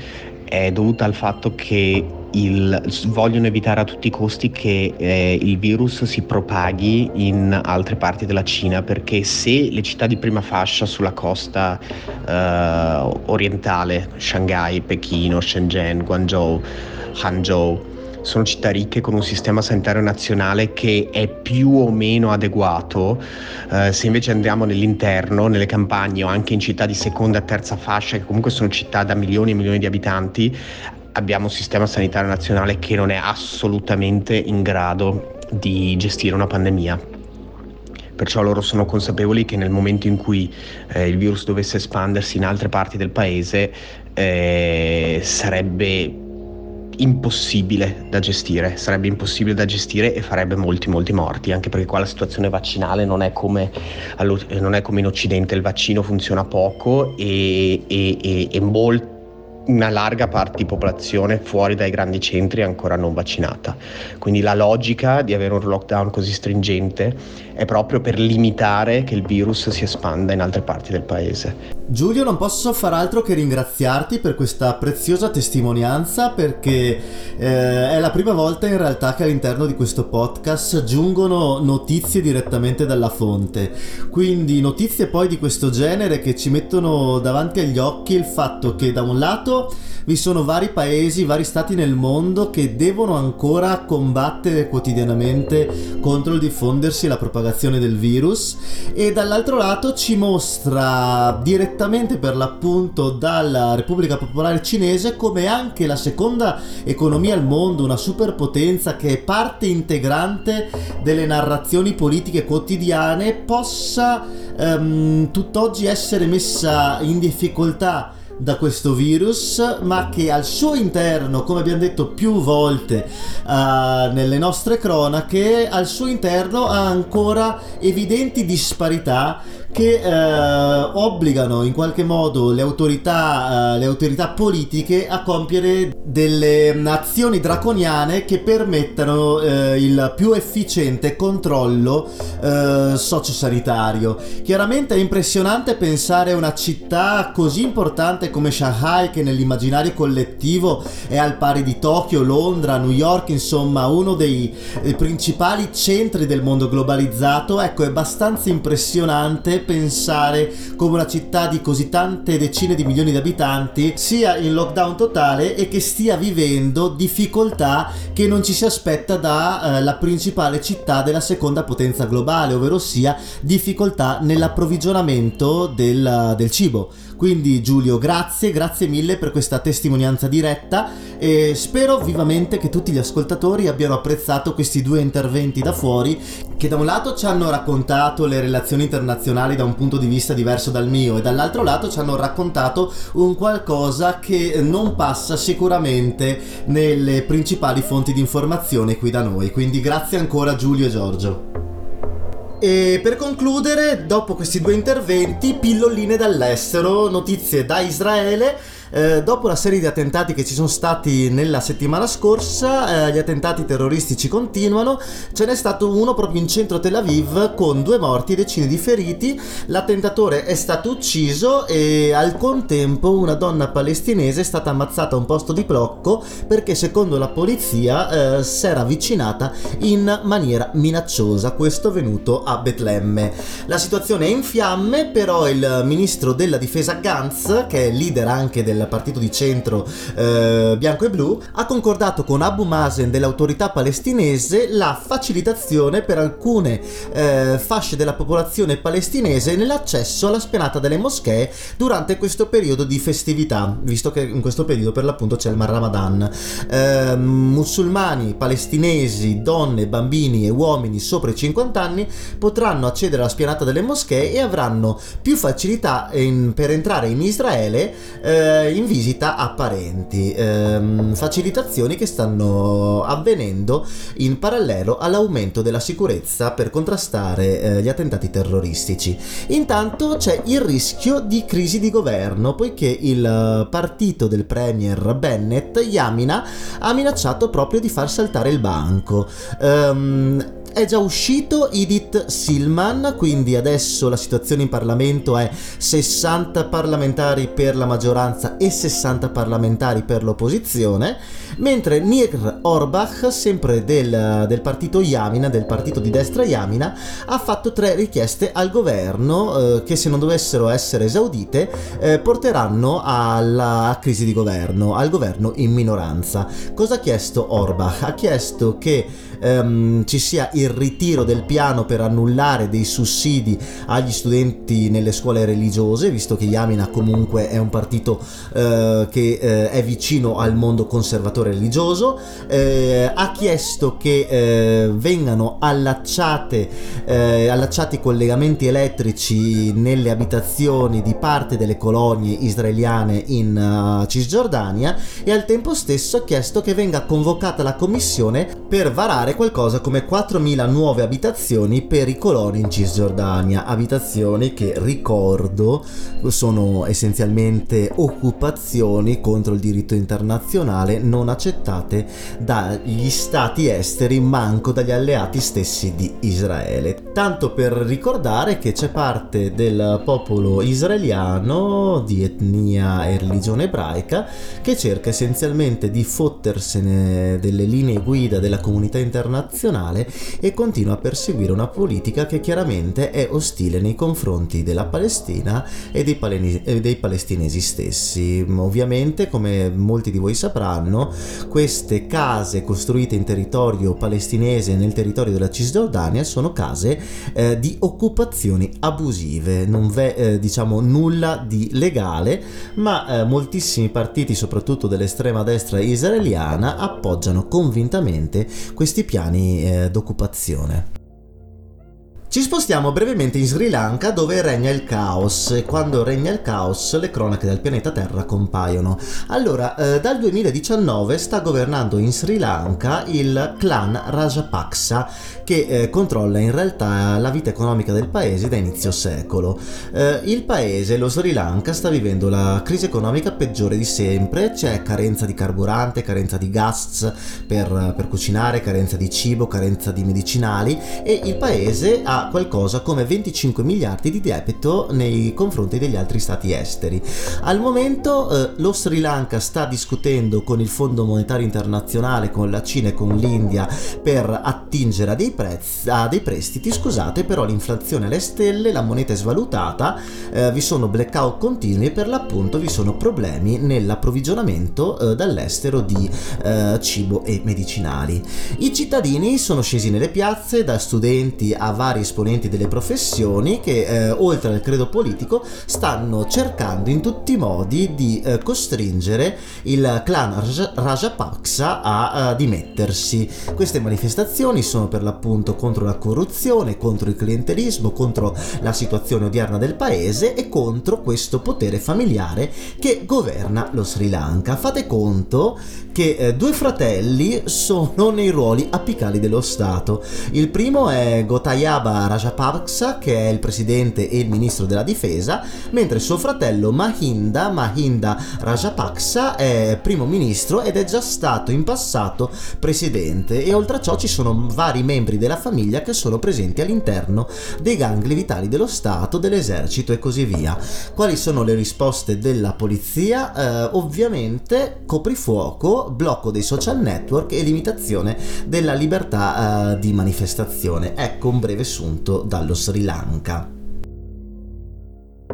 è dovuta al fatto che il, vogliono evitare a tutti i costi che eh, il virus si propaghi in altre parti della Cina perché se le città di prima fascia sulla costa eh, orientale, Shanghai, Pechino, Shenzhen, Guangzhou, Hangzhou, sono città ricche con un sistema sanitario nazionale che è più o meno adeguato. Eh, se invece andiamo nell'interno, nelle campagne o anche in città di seconda e terza fascia, che comunque sono città da milioni e milioni di abitanti, abbiamo un sistema sanitario nazionale che non è assolutamente in grado di gestire una pandemia. Perciò loro sono consapevoli che nel momento in cui eh, il virus dovesse espandersi in altre parti del paese eh, sarebbe impossibile da gestire, sarebbe impossibile da gestire e farebbe molti molti morti, anche perché qua la situazione vaccinale non è come, non è come in Occidente, il vaccino funziona poco e, e, e, e molti una larga parte di popolazione fuori dai grandi centri ancora non vaccinata. Quindi la logica di avere un lockdown così stringente è proprio per limitare che il virus si espanda in altre parti del paese. Giulio, non posso far altro che ringraziarti per questa preziosa testimonianza perché eh, è la prima volta in realtà che all'interno di questo podcast giungono notizie direttamente dalla fonte. Quindi notizie poi di questo genere che ci mettono davanti agli occhi il fatto che da un lato lato vi sono vari paesi, vari stati nel mondo che devono ancora combattere quotidianamente contro il diffondersi e la propagazione del virus e dall'altro lato ci mostra direttamente per l'appunto dalla Repubblica Popolare Cinese come anche la seconda economia al mondo, una superpotenza che è parte integrante delle narrazioni politiche quotidiane, possa ehm, tutt'oggi essere messa in difficoltà da questo virus, ma che al suo interno, come abbiamo detto più volte uh, nelle nostre cronache, al suo interno ha ancora evidenti disparità che eh, obbligano in qualche modo le autorità, eh, le autorità politiche a compiere delle azioni draconiane che permettano eh, il più efficiente controllo eh, sociosanitario. Chiaramente è impressionante pensare a una città così importante come Shanghai che nell'immaginario collettivo è al pari di Tokyo, Londra, New York, insomma uno dei, dei principali centri del mondo globalizzato. Ecco, è abbastanza impressionante pensare come una città di così tante decine di milioni di abitanti sia in lockdown totale e che stia vivendo difficoltà che non ci si aspetta dalla eh, principale città della seconda potenza globale, ovvero sia difficoltà nell'approvvigionamento del, del cibo. Quindi Giulio, grazie, grazie mille per questa testimonianza diretta e spero vivamente che tutti gli ascoltatori abbiano apprezzato questi due interventi da fuori che da un lato ci hanno raccontato le relazioni internazionali da un punto di vista diverso dal mio e dall'altro lato ci hanno raccontato un qualcosa che non passa sicuramente nelle principali fonti di informazione qui da noi. Quindi grazie ancora Giulio e Giorgio. E per concludere, dopo questi due interventi, pillolline dall'estero, notizie da Israele eh, dopo la serie di attentati che ci sono stati nella settimana scorsa, eh, gli attentati terroristici continuano, ce n'è stato uno proprio in centro Tel Aviv con due morti e decine di feriti, l'attentatore è stato ucciso e al contempo una donna palestinese è stata ammazzata a un posto di blocco perché secondo la polizia eh, si era avvicinata in maniera minacciosa, questo venuto a Betlemme. La situazione è in fiamme, però il ministro della difesa Gantz, che è leader anche partito di centro eh, bianco e blu, ha concordato con Abu Mazen dell'autorità palestinese la facilitazione per alcune eh, fasce della popolazione palestinese nell'accesso alla spianata delle moschee durante questo periodo di festività, visto che in questo periodo per l'appunto c'è il Ramadan. Eh, musulmani, palestinesi, donne, bambini e uomini sopra i 50 anni potranno accedere alla spianata delle moschee e avranno più facilità in, per entrare in Israele eh, in visita a parenti, ehm, facilitazioni che stanno avvenendo in parallelo all'aumento della sicurezza per contrastare eh, gli attentati terroristici. Intanto c'è il rischio di crisi di governo poiché il partito del premier Bennett, Yamina, ha minacciato proprio di far saltare il banco. Um, è già uscito Edith Silman, quindi adesso la situazione in Parlamento è 60 parlamentari per la maggioranza e 60 parlamentari per l'opposizione, mentre Nir Orbach, sempre del, del partito Yamina, del partito di destra Yamina, ha fatto tre richieste al governo eh, che se non dovessero essere esaudite eh, porteranno alla crisi di governo, al governo in minoranza. Cosa ha chiesto Orbach? Ha chiesto che ehm, ci sia il ritiro del piano per annullare dei sussidi agli studenti nelle scuole religiose, visto che Yamina comunque è un partito eh, che eh, è vicino al mondo conservatore religioso, eh, ha chiesto che eh, vengano allacciate, eh, allacciati collegamenti elettrici nelle abitazioni di parte delle colonie israeliane in uh, Cisgiordania e al tempo stesso ha chiesto che venga convocata la commissione per varare creare qualcosa come 4.000 nuove abitazioni per i coloni in Cisgiordania, abitazioni che ricordo sono essenzialmente occupazioni contro il diritto internazionale non accettate dagli stati esteri, manco dagli alleati stessi di Israele. Tanto per ricordare che c'è parte del popolo israeliano di etnia e religione ebraica che cerca essenzialmente di fottersene delle linee guida della comunità internazionale internazionale e continua a perseguire una politica che chiaramente è ostile nei confronti della Palestina e dei, paleni- e dei palestinesi stessi. Ovviamente, come molti di voi sapranno, queste case costruite in territorio palestinese nel territorio della Cisgiordania sono case eh, di occupazioni abusive, non v'è eh, diciamo nulla di legale, ma eh, moltissimi partiti, soprattutto dell'estrema destra israeliana, appoggiano convintamente questi piani eh, d'occupazione. Ci spostiamo brevemente in Sri Lanka dove regna il caos e quando regna il caos le cronache del pianeta Terra compaiono. Allora, eh, dal 2019 sta governando in Sri Lanka il clan Rajapaksa che eh, controlla in realtà la vita economica del paese da inizio secolo. Eh, il paese, lo Sri Lanka, sta vivendo la crisi economica peggiore di sempre, c'è carenza di carburante, carenza di gas per, per cucinare, carenza di cibo, carenza di medicinali e il paese ha qualcosa come 25 miliardi di debito nei confronti degli altri stati esteri. Al momento eh, lo Sri Lanka sta discutendo con il Fondo Monetario Internazionale, con la Cina e con l'India per attingere a dei, prezzi, a dei prestiti, scusate, però l'inflazione alle stelle, la moneta è svalutata, eh, vi sono blackout continui e per l'appunto vi sono problemi nell'approvvigionamento eh, dall'estero di eh, cibo e medicinali. I cittadini sono scesi nelle piazze da studenti a vari esponenti delle professioni che eh, oltre al credo politico stanno cercando in tutti i modi di eh, costringere il clan Rajapaksa a, a dimettersi. Queste manifestazioni sono per l'appunto contro la corruzione, contro il clientelismo, contro la situazione odierna del paese e contro questo potere familiare che governa lo Sri Lanka. Fate conto che eh, due fratelli sono nei ruoli apicali dello Stato. Il primo è Gotayaba Rajapaksa, che è il presidente e il ministro della difesa, mentre suo fratello Mahinda, Mahinda Rajapaksa, è primo ministro ed è già stato in passato presidente. E oltre a ciò ci sono vari membri della famiglia che sono presenti all'interno dei gangli vitali dello Stato, dell'esercito e così via. Quali sono le risposte della polizia? Eh, ovviamente coprifuoco, blocco dei social network e limitazione della libertà eh, di manifestazione. Ecco un breve sunto appunto dallo Sri Lanka.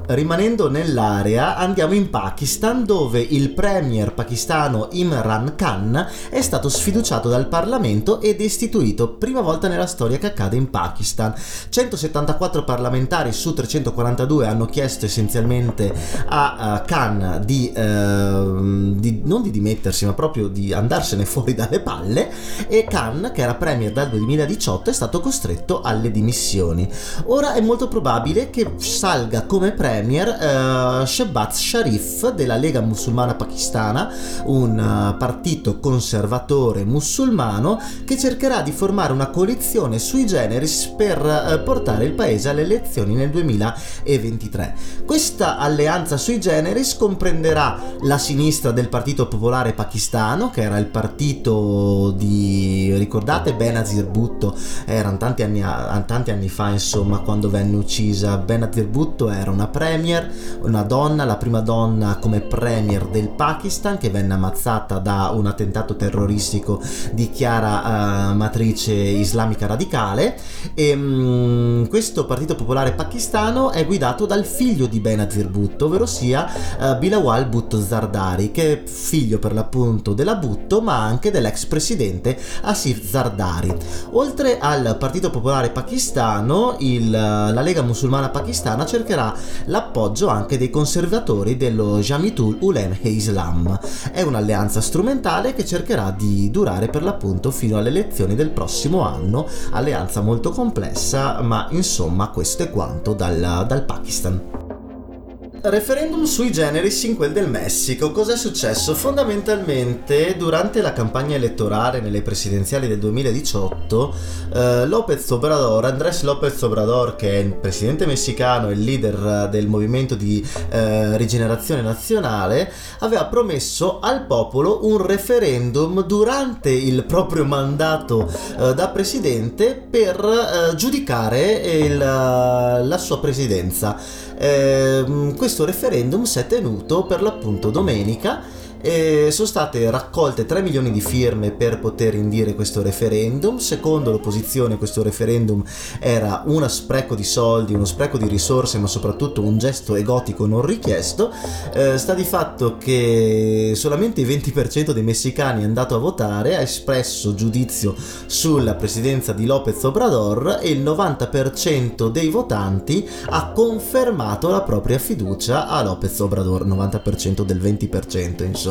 Rimanendo nell'area andiamo in Pakistan dove il premier pakistano Imran Khan è stato sfiduciato dal Parlamento ed istituito, prima volta nella storia che accade in Pakistan. 174 parlamentari su 342 hanno chiesto essenzialmente a uh, Khan di, uh, di, non di dimettersi ma proprio di andarsene fuori dalle palle e Khan che era premier dal 2018 è stato costretto alle dimissioni. Ora è molto probabile che salga come premier premier uh, Shehbaz Sharif della Lega Musulmana Pakistana, un uh, partito conservatore musulmano che cercherà di formare una coalizione sui generis per uh, portare il paese alle elezioni nel 2023. Questa alleanza sui generis comprenderà la sinistra del Partito Popolare Pakistano, che era il partito di ricordate Benazir Bhutto, erano tanti anni, tanti anni fa, insomma, quando venne uccisa Benazir Bhutto era una premier, una donna, la prima donna come premier del Pakistan che venne ammazzata da un attentato terroristico di chiara uh, matrice islamica radicale e um, questo partito popolare pakistano è guidato dal figlio di Benazir Bhutto, ovvero sia uh, Bilawal Bhutto Zardari, che è figlio per l'appunto della Bhutto ma anche dell'ex presidente Asif Zardari. Oltre al partito popolare pakistano, il, la Lega musulmana pakistana cercherà l'appoggio anche dei conservatori dello Jamitul Ulem e Islam. È un'alleanza strumentale che cercherà di durare per l'appunto fino alle elezioni del prossimo anno, alleanza molto complessa, ma insomma questo è quanto dal, dal Pakistan. Referendum sui generis in quel del Messico. Cos'è successo? Fondamentalmente, durante la campagna elettorale nelle presidenziali del 2018, eh, López Obrador, Andrés López Obrador, che è il presidente messicano e il leader del movimento di eh, rigenerazione nazionale, aveva promesso al popolo un referendum durante il proprio mandato eh, da presidente per eh, giudicare il, la sua presidenza. Eh, questo referendum si è tenuto per l'appunto domenica e sono state raccolte 3 milioni di firme per poter indire questo referendum. Secondo l'opposizione questo referendum era uno spreco di soldi, uno spreco di risorse, ma soprattutto un gesto egotico non richiesto. Eh, sta di fatto che solamente il 20% dei messicani è andato a votare, ha espresso giudizio sulla presidenza di López Obrador e il 90% dei votanti ha confermato la propria fiducia a López Obrador, 90% del 20%, insomma,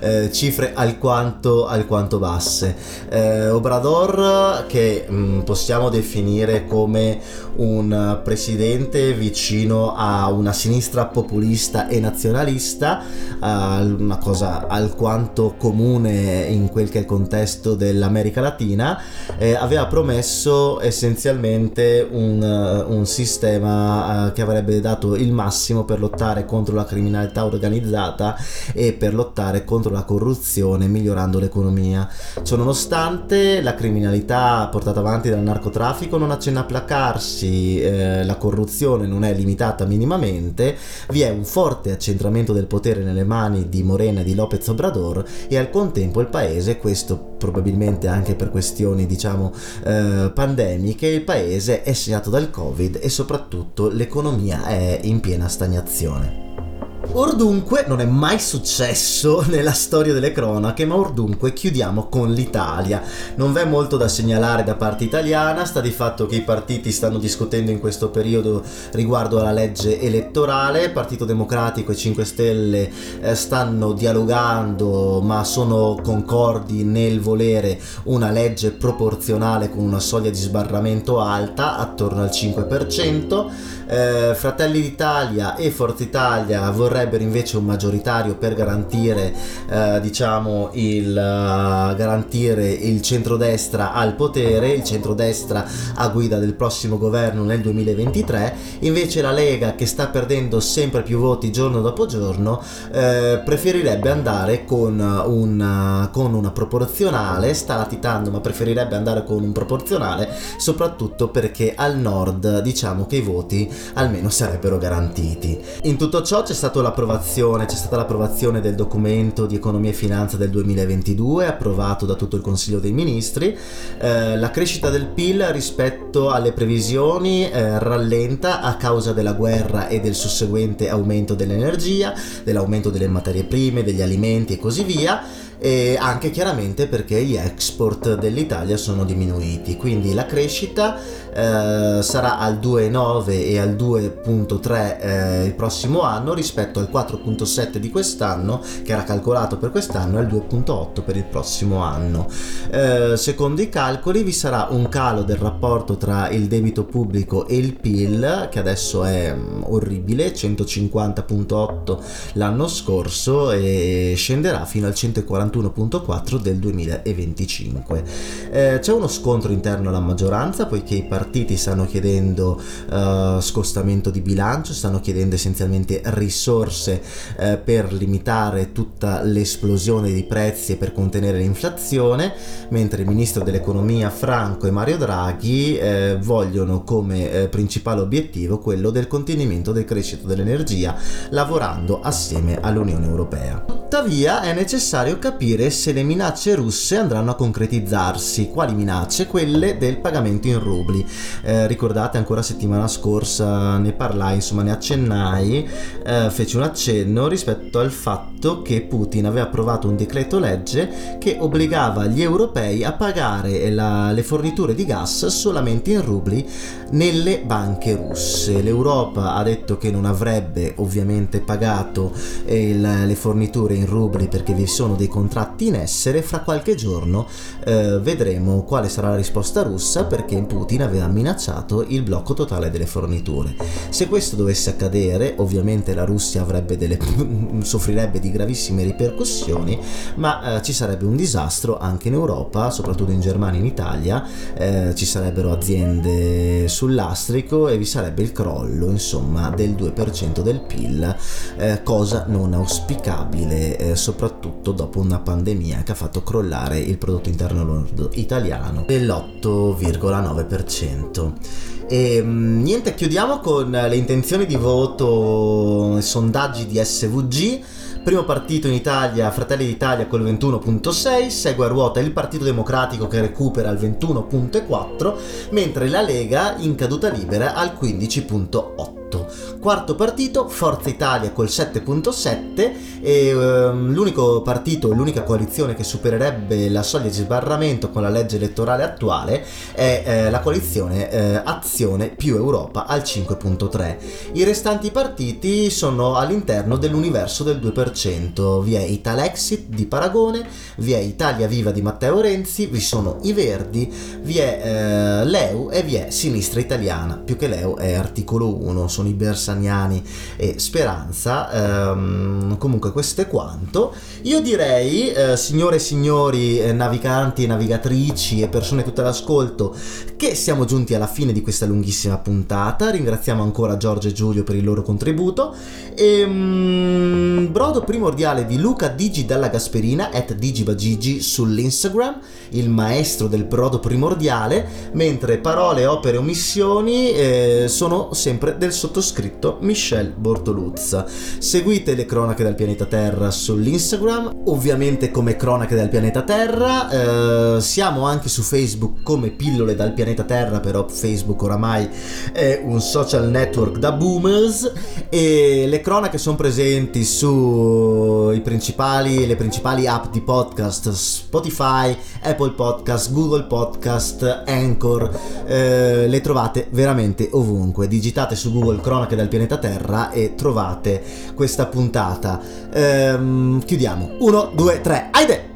eh, cifre alquanto, alquanto basse. Eh, Obrador che mh, mm, possiamo definire come un presidente vicino a una sinistra populista e nazionalista, una cosa alquanto comune in quel che è il contesto dell'America Latina, eh, aveva promesso essenzialmente un, uh, un sistema uh, che avrebbe dato il massimo per lottare contro la criminalità organizzata e per lottare contro la corruzione migliorando l'economia. Ciononostante la criminalità portata avanti dal narcotraffico non accenna a placarsi, eh, la corruzione non è limitata minimamente, vi è un forte accentramento del potere nelle mani di Morena e di Lopez Obrador e al contempo il paese, questo probabilmente anche per questioni diciamo eh, pandemiche, il paese è segnato dal Covid e soprattutto l'economia è in piena stagnazione. Ordunque non è mai successo nella storia delle cronache, ma ordunque chiudiamo con l'Italia. Non v'è molto da segnalare da parte italiana, sta di fatto che i partiti stanno discutendo in questo periodo riguardo alla legge elettorale, Partito Democratico e 5 Stelle eh, stanno dialogando ma sono concordi nel volere una legge proporzionale con una soglia di sbarramento alta, attorno al 5%. Eh, Fratelli d'Italia e Forza Italia vorrebbero invece un maggioritario per garantire, eh, diciamo, il, uh, garantire il centrodestra al potere, il centrodestra a guida del prossimo governo nel 2023. Invece la Lega, che sta perdendo sempre più voti giorno dopo giorno, eh, preferirebbe andare con una, con una proporzionale, sta latitando, ma preferirebbe andare con un proporzionale, soprattutto perché al nord diciamo che i voti almeno sarebbero garantiti. In tutto ciò c'è stata l'approvazione, c'è stata l'approvazione del documento di economia e finanza del 2022 approvato da tutto il Consiglio dei Ministri. Eh, la crescita del PIL rispetto alle previsioni eh, rallenta a causa della guerra e del susseguente aumento dell'energia, dell'aumento delle materie prime, degli alimenti e così via e anche chiaramente perché gli export dell'Italia sono diminuiti, quindi la crescita eh, sarà al 2,9 e al 2,3 eh, il prossimo anno rispetto al 4,7 di quest'anno che era calcolato per quest'anno e al 2,8 per il prossimo anno. Eh, secondo i calcoli vi sarà un calo del rapporto tra il debito pubblico e il PIL che adesso è mm, orribile, 150,8 l'anno scorso e scenderà fino al 140 41.4 del 2025. Eh, c'è uno scontro interno alla maggioranza poiché i partiti stanno chiedendo uh, scostamento di bilancio, stanno chiedendo essenzialmente risorse uh, per limitare tutta l'esplosione di prezzi e per contenere l'inflazione, mentre il ministro dell'economia Franco e Mario Draghi uh, vogliono come principale obiettivo quello del contenimento del crescita dell'energia lavorando assieme all'Unione Europea. Tuttavia è necessario capire se le minacce russe andranno a concretizzarsi. Quali minacce? Quelle del pagamento in rubli. Eh, ricordate ancora settimana scorsa ne parlai, insomma ne accennai, eh, feci un accenno rispetto al fatto che Putin aveva approvato un decreto legge che obbligava gli europei a pagare la, le forniture di gas solamente in rubli nelle banche russe. L'Europa ha detto che non avrebbe ovviamente pagato eh, le forniture in rubli perché vi sono dei contratti in essere, fra qualche giorno eh, vedremo quale sarà la risposta russa perché Putin aveva minacciato il blocco totale delle forniture. Se questo dovesse accadere, ovviamente la Russia delle, soffrirebbe di gravissime ripercussioni, ma eh, ci sarebbe un disastro anche in Europa, soprattutto in Germania e in Italia, eh, ci sarebbero aziende sul lastrico e vi sarebbe il crollo, insomma, del 2% del PIL, eh, cosa non auspicabile, eh, soprattutto dopo una pandemia che ha fatto crollare il prodotto interno lordo italiano dell'8,9%. E mm, niente, chiudiamo con le intenzioni di voto, sondaggi di SVG Primo partito in Italia, Fratelli d'Italia col 21.6, segue a ruota il Partito Democratico che recupera il 21.4, mentre la Lega in caduta libera al 15.8. Quarto partito, Forza Italia col 7.7 e um, l'unico partito, l'unica coalizione che supererebbe la soglia di sbarramento con la legge elettorale attuale è eh, la coalizione eh, Azione più Europa al 5.3. I restanti partiti sono all'interno dell'universo del 2%. Vi è Italexit di Paragone, vi è Italia Viva di Matteo Renzi, vi sono i Verdi, vi è eh, Leu e vi è Sinistra Italiana. Più che Leu è articolo 1, sono i Bersaniani e Speranza. Ehm, comunque questo è quanto. Io direi, eh, signore e signori eh, naviganti e navigatrici e persone tutte all'ascolto, che siamo giunti alla fine di questa lunghissima puntata. Ringraziamo ancora Giorgio e Giulio per il loro contributo. E, mm, brodo primordiale di Luca Digi dalla Gasperina, at digibagigi sull'Instagram, il maestro del brodo primordiale, mentre parole, opere, omissioni eh, sono sempre del sottoscritto Michel Bortoluzza. Seguite le cronache dal pianeta Terra sull'Instagram, ovviamente come cronache dal pianeta Terra, eh, siamo anche su Facebook come pillole dal pianeta Terra, però Facebook oramai è un social network da boomers e le cronache sono presenti su principali, le principali app di podcast Spotify, Apple Podcast, Google Podcast, Anchor, eh, le trovate veramente ovunque. Digitate su Google Cronache dal pianeta Terra e trovate questa puntata. Ehm, chiudiamo. 1, 2, 3, aide!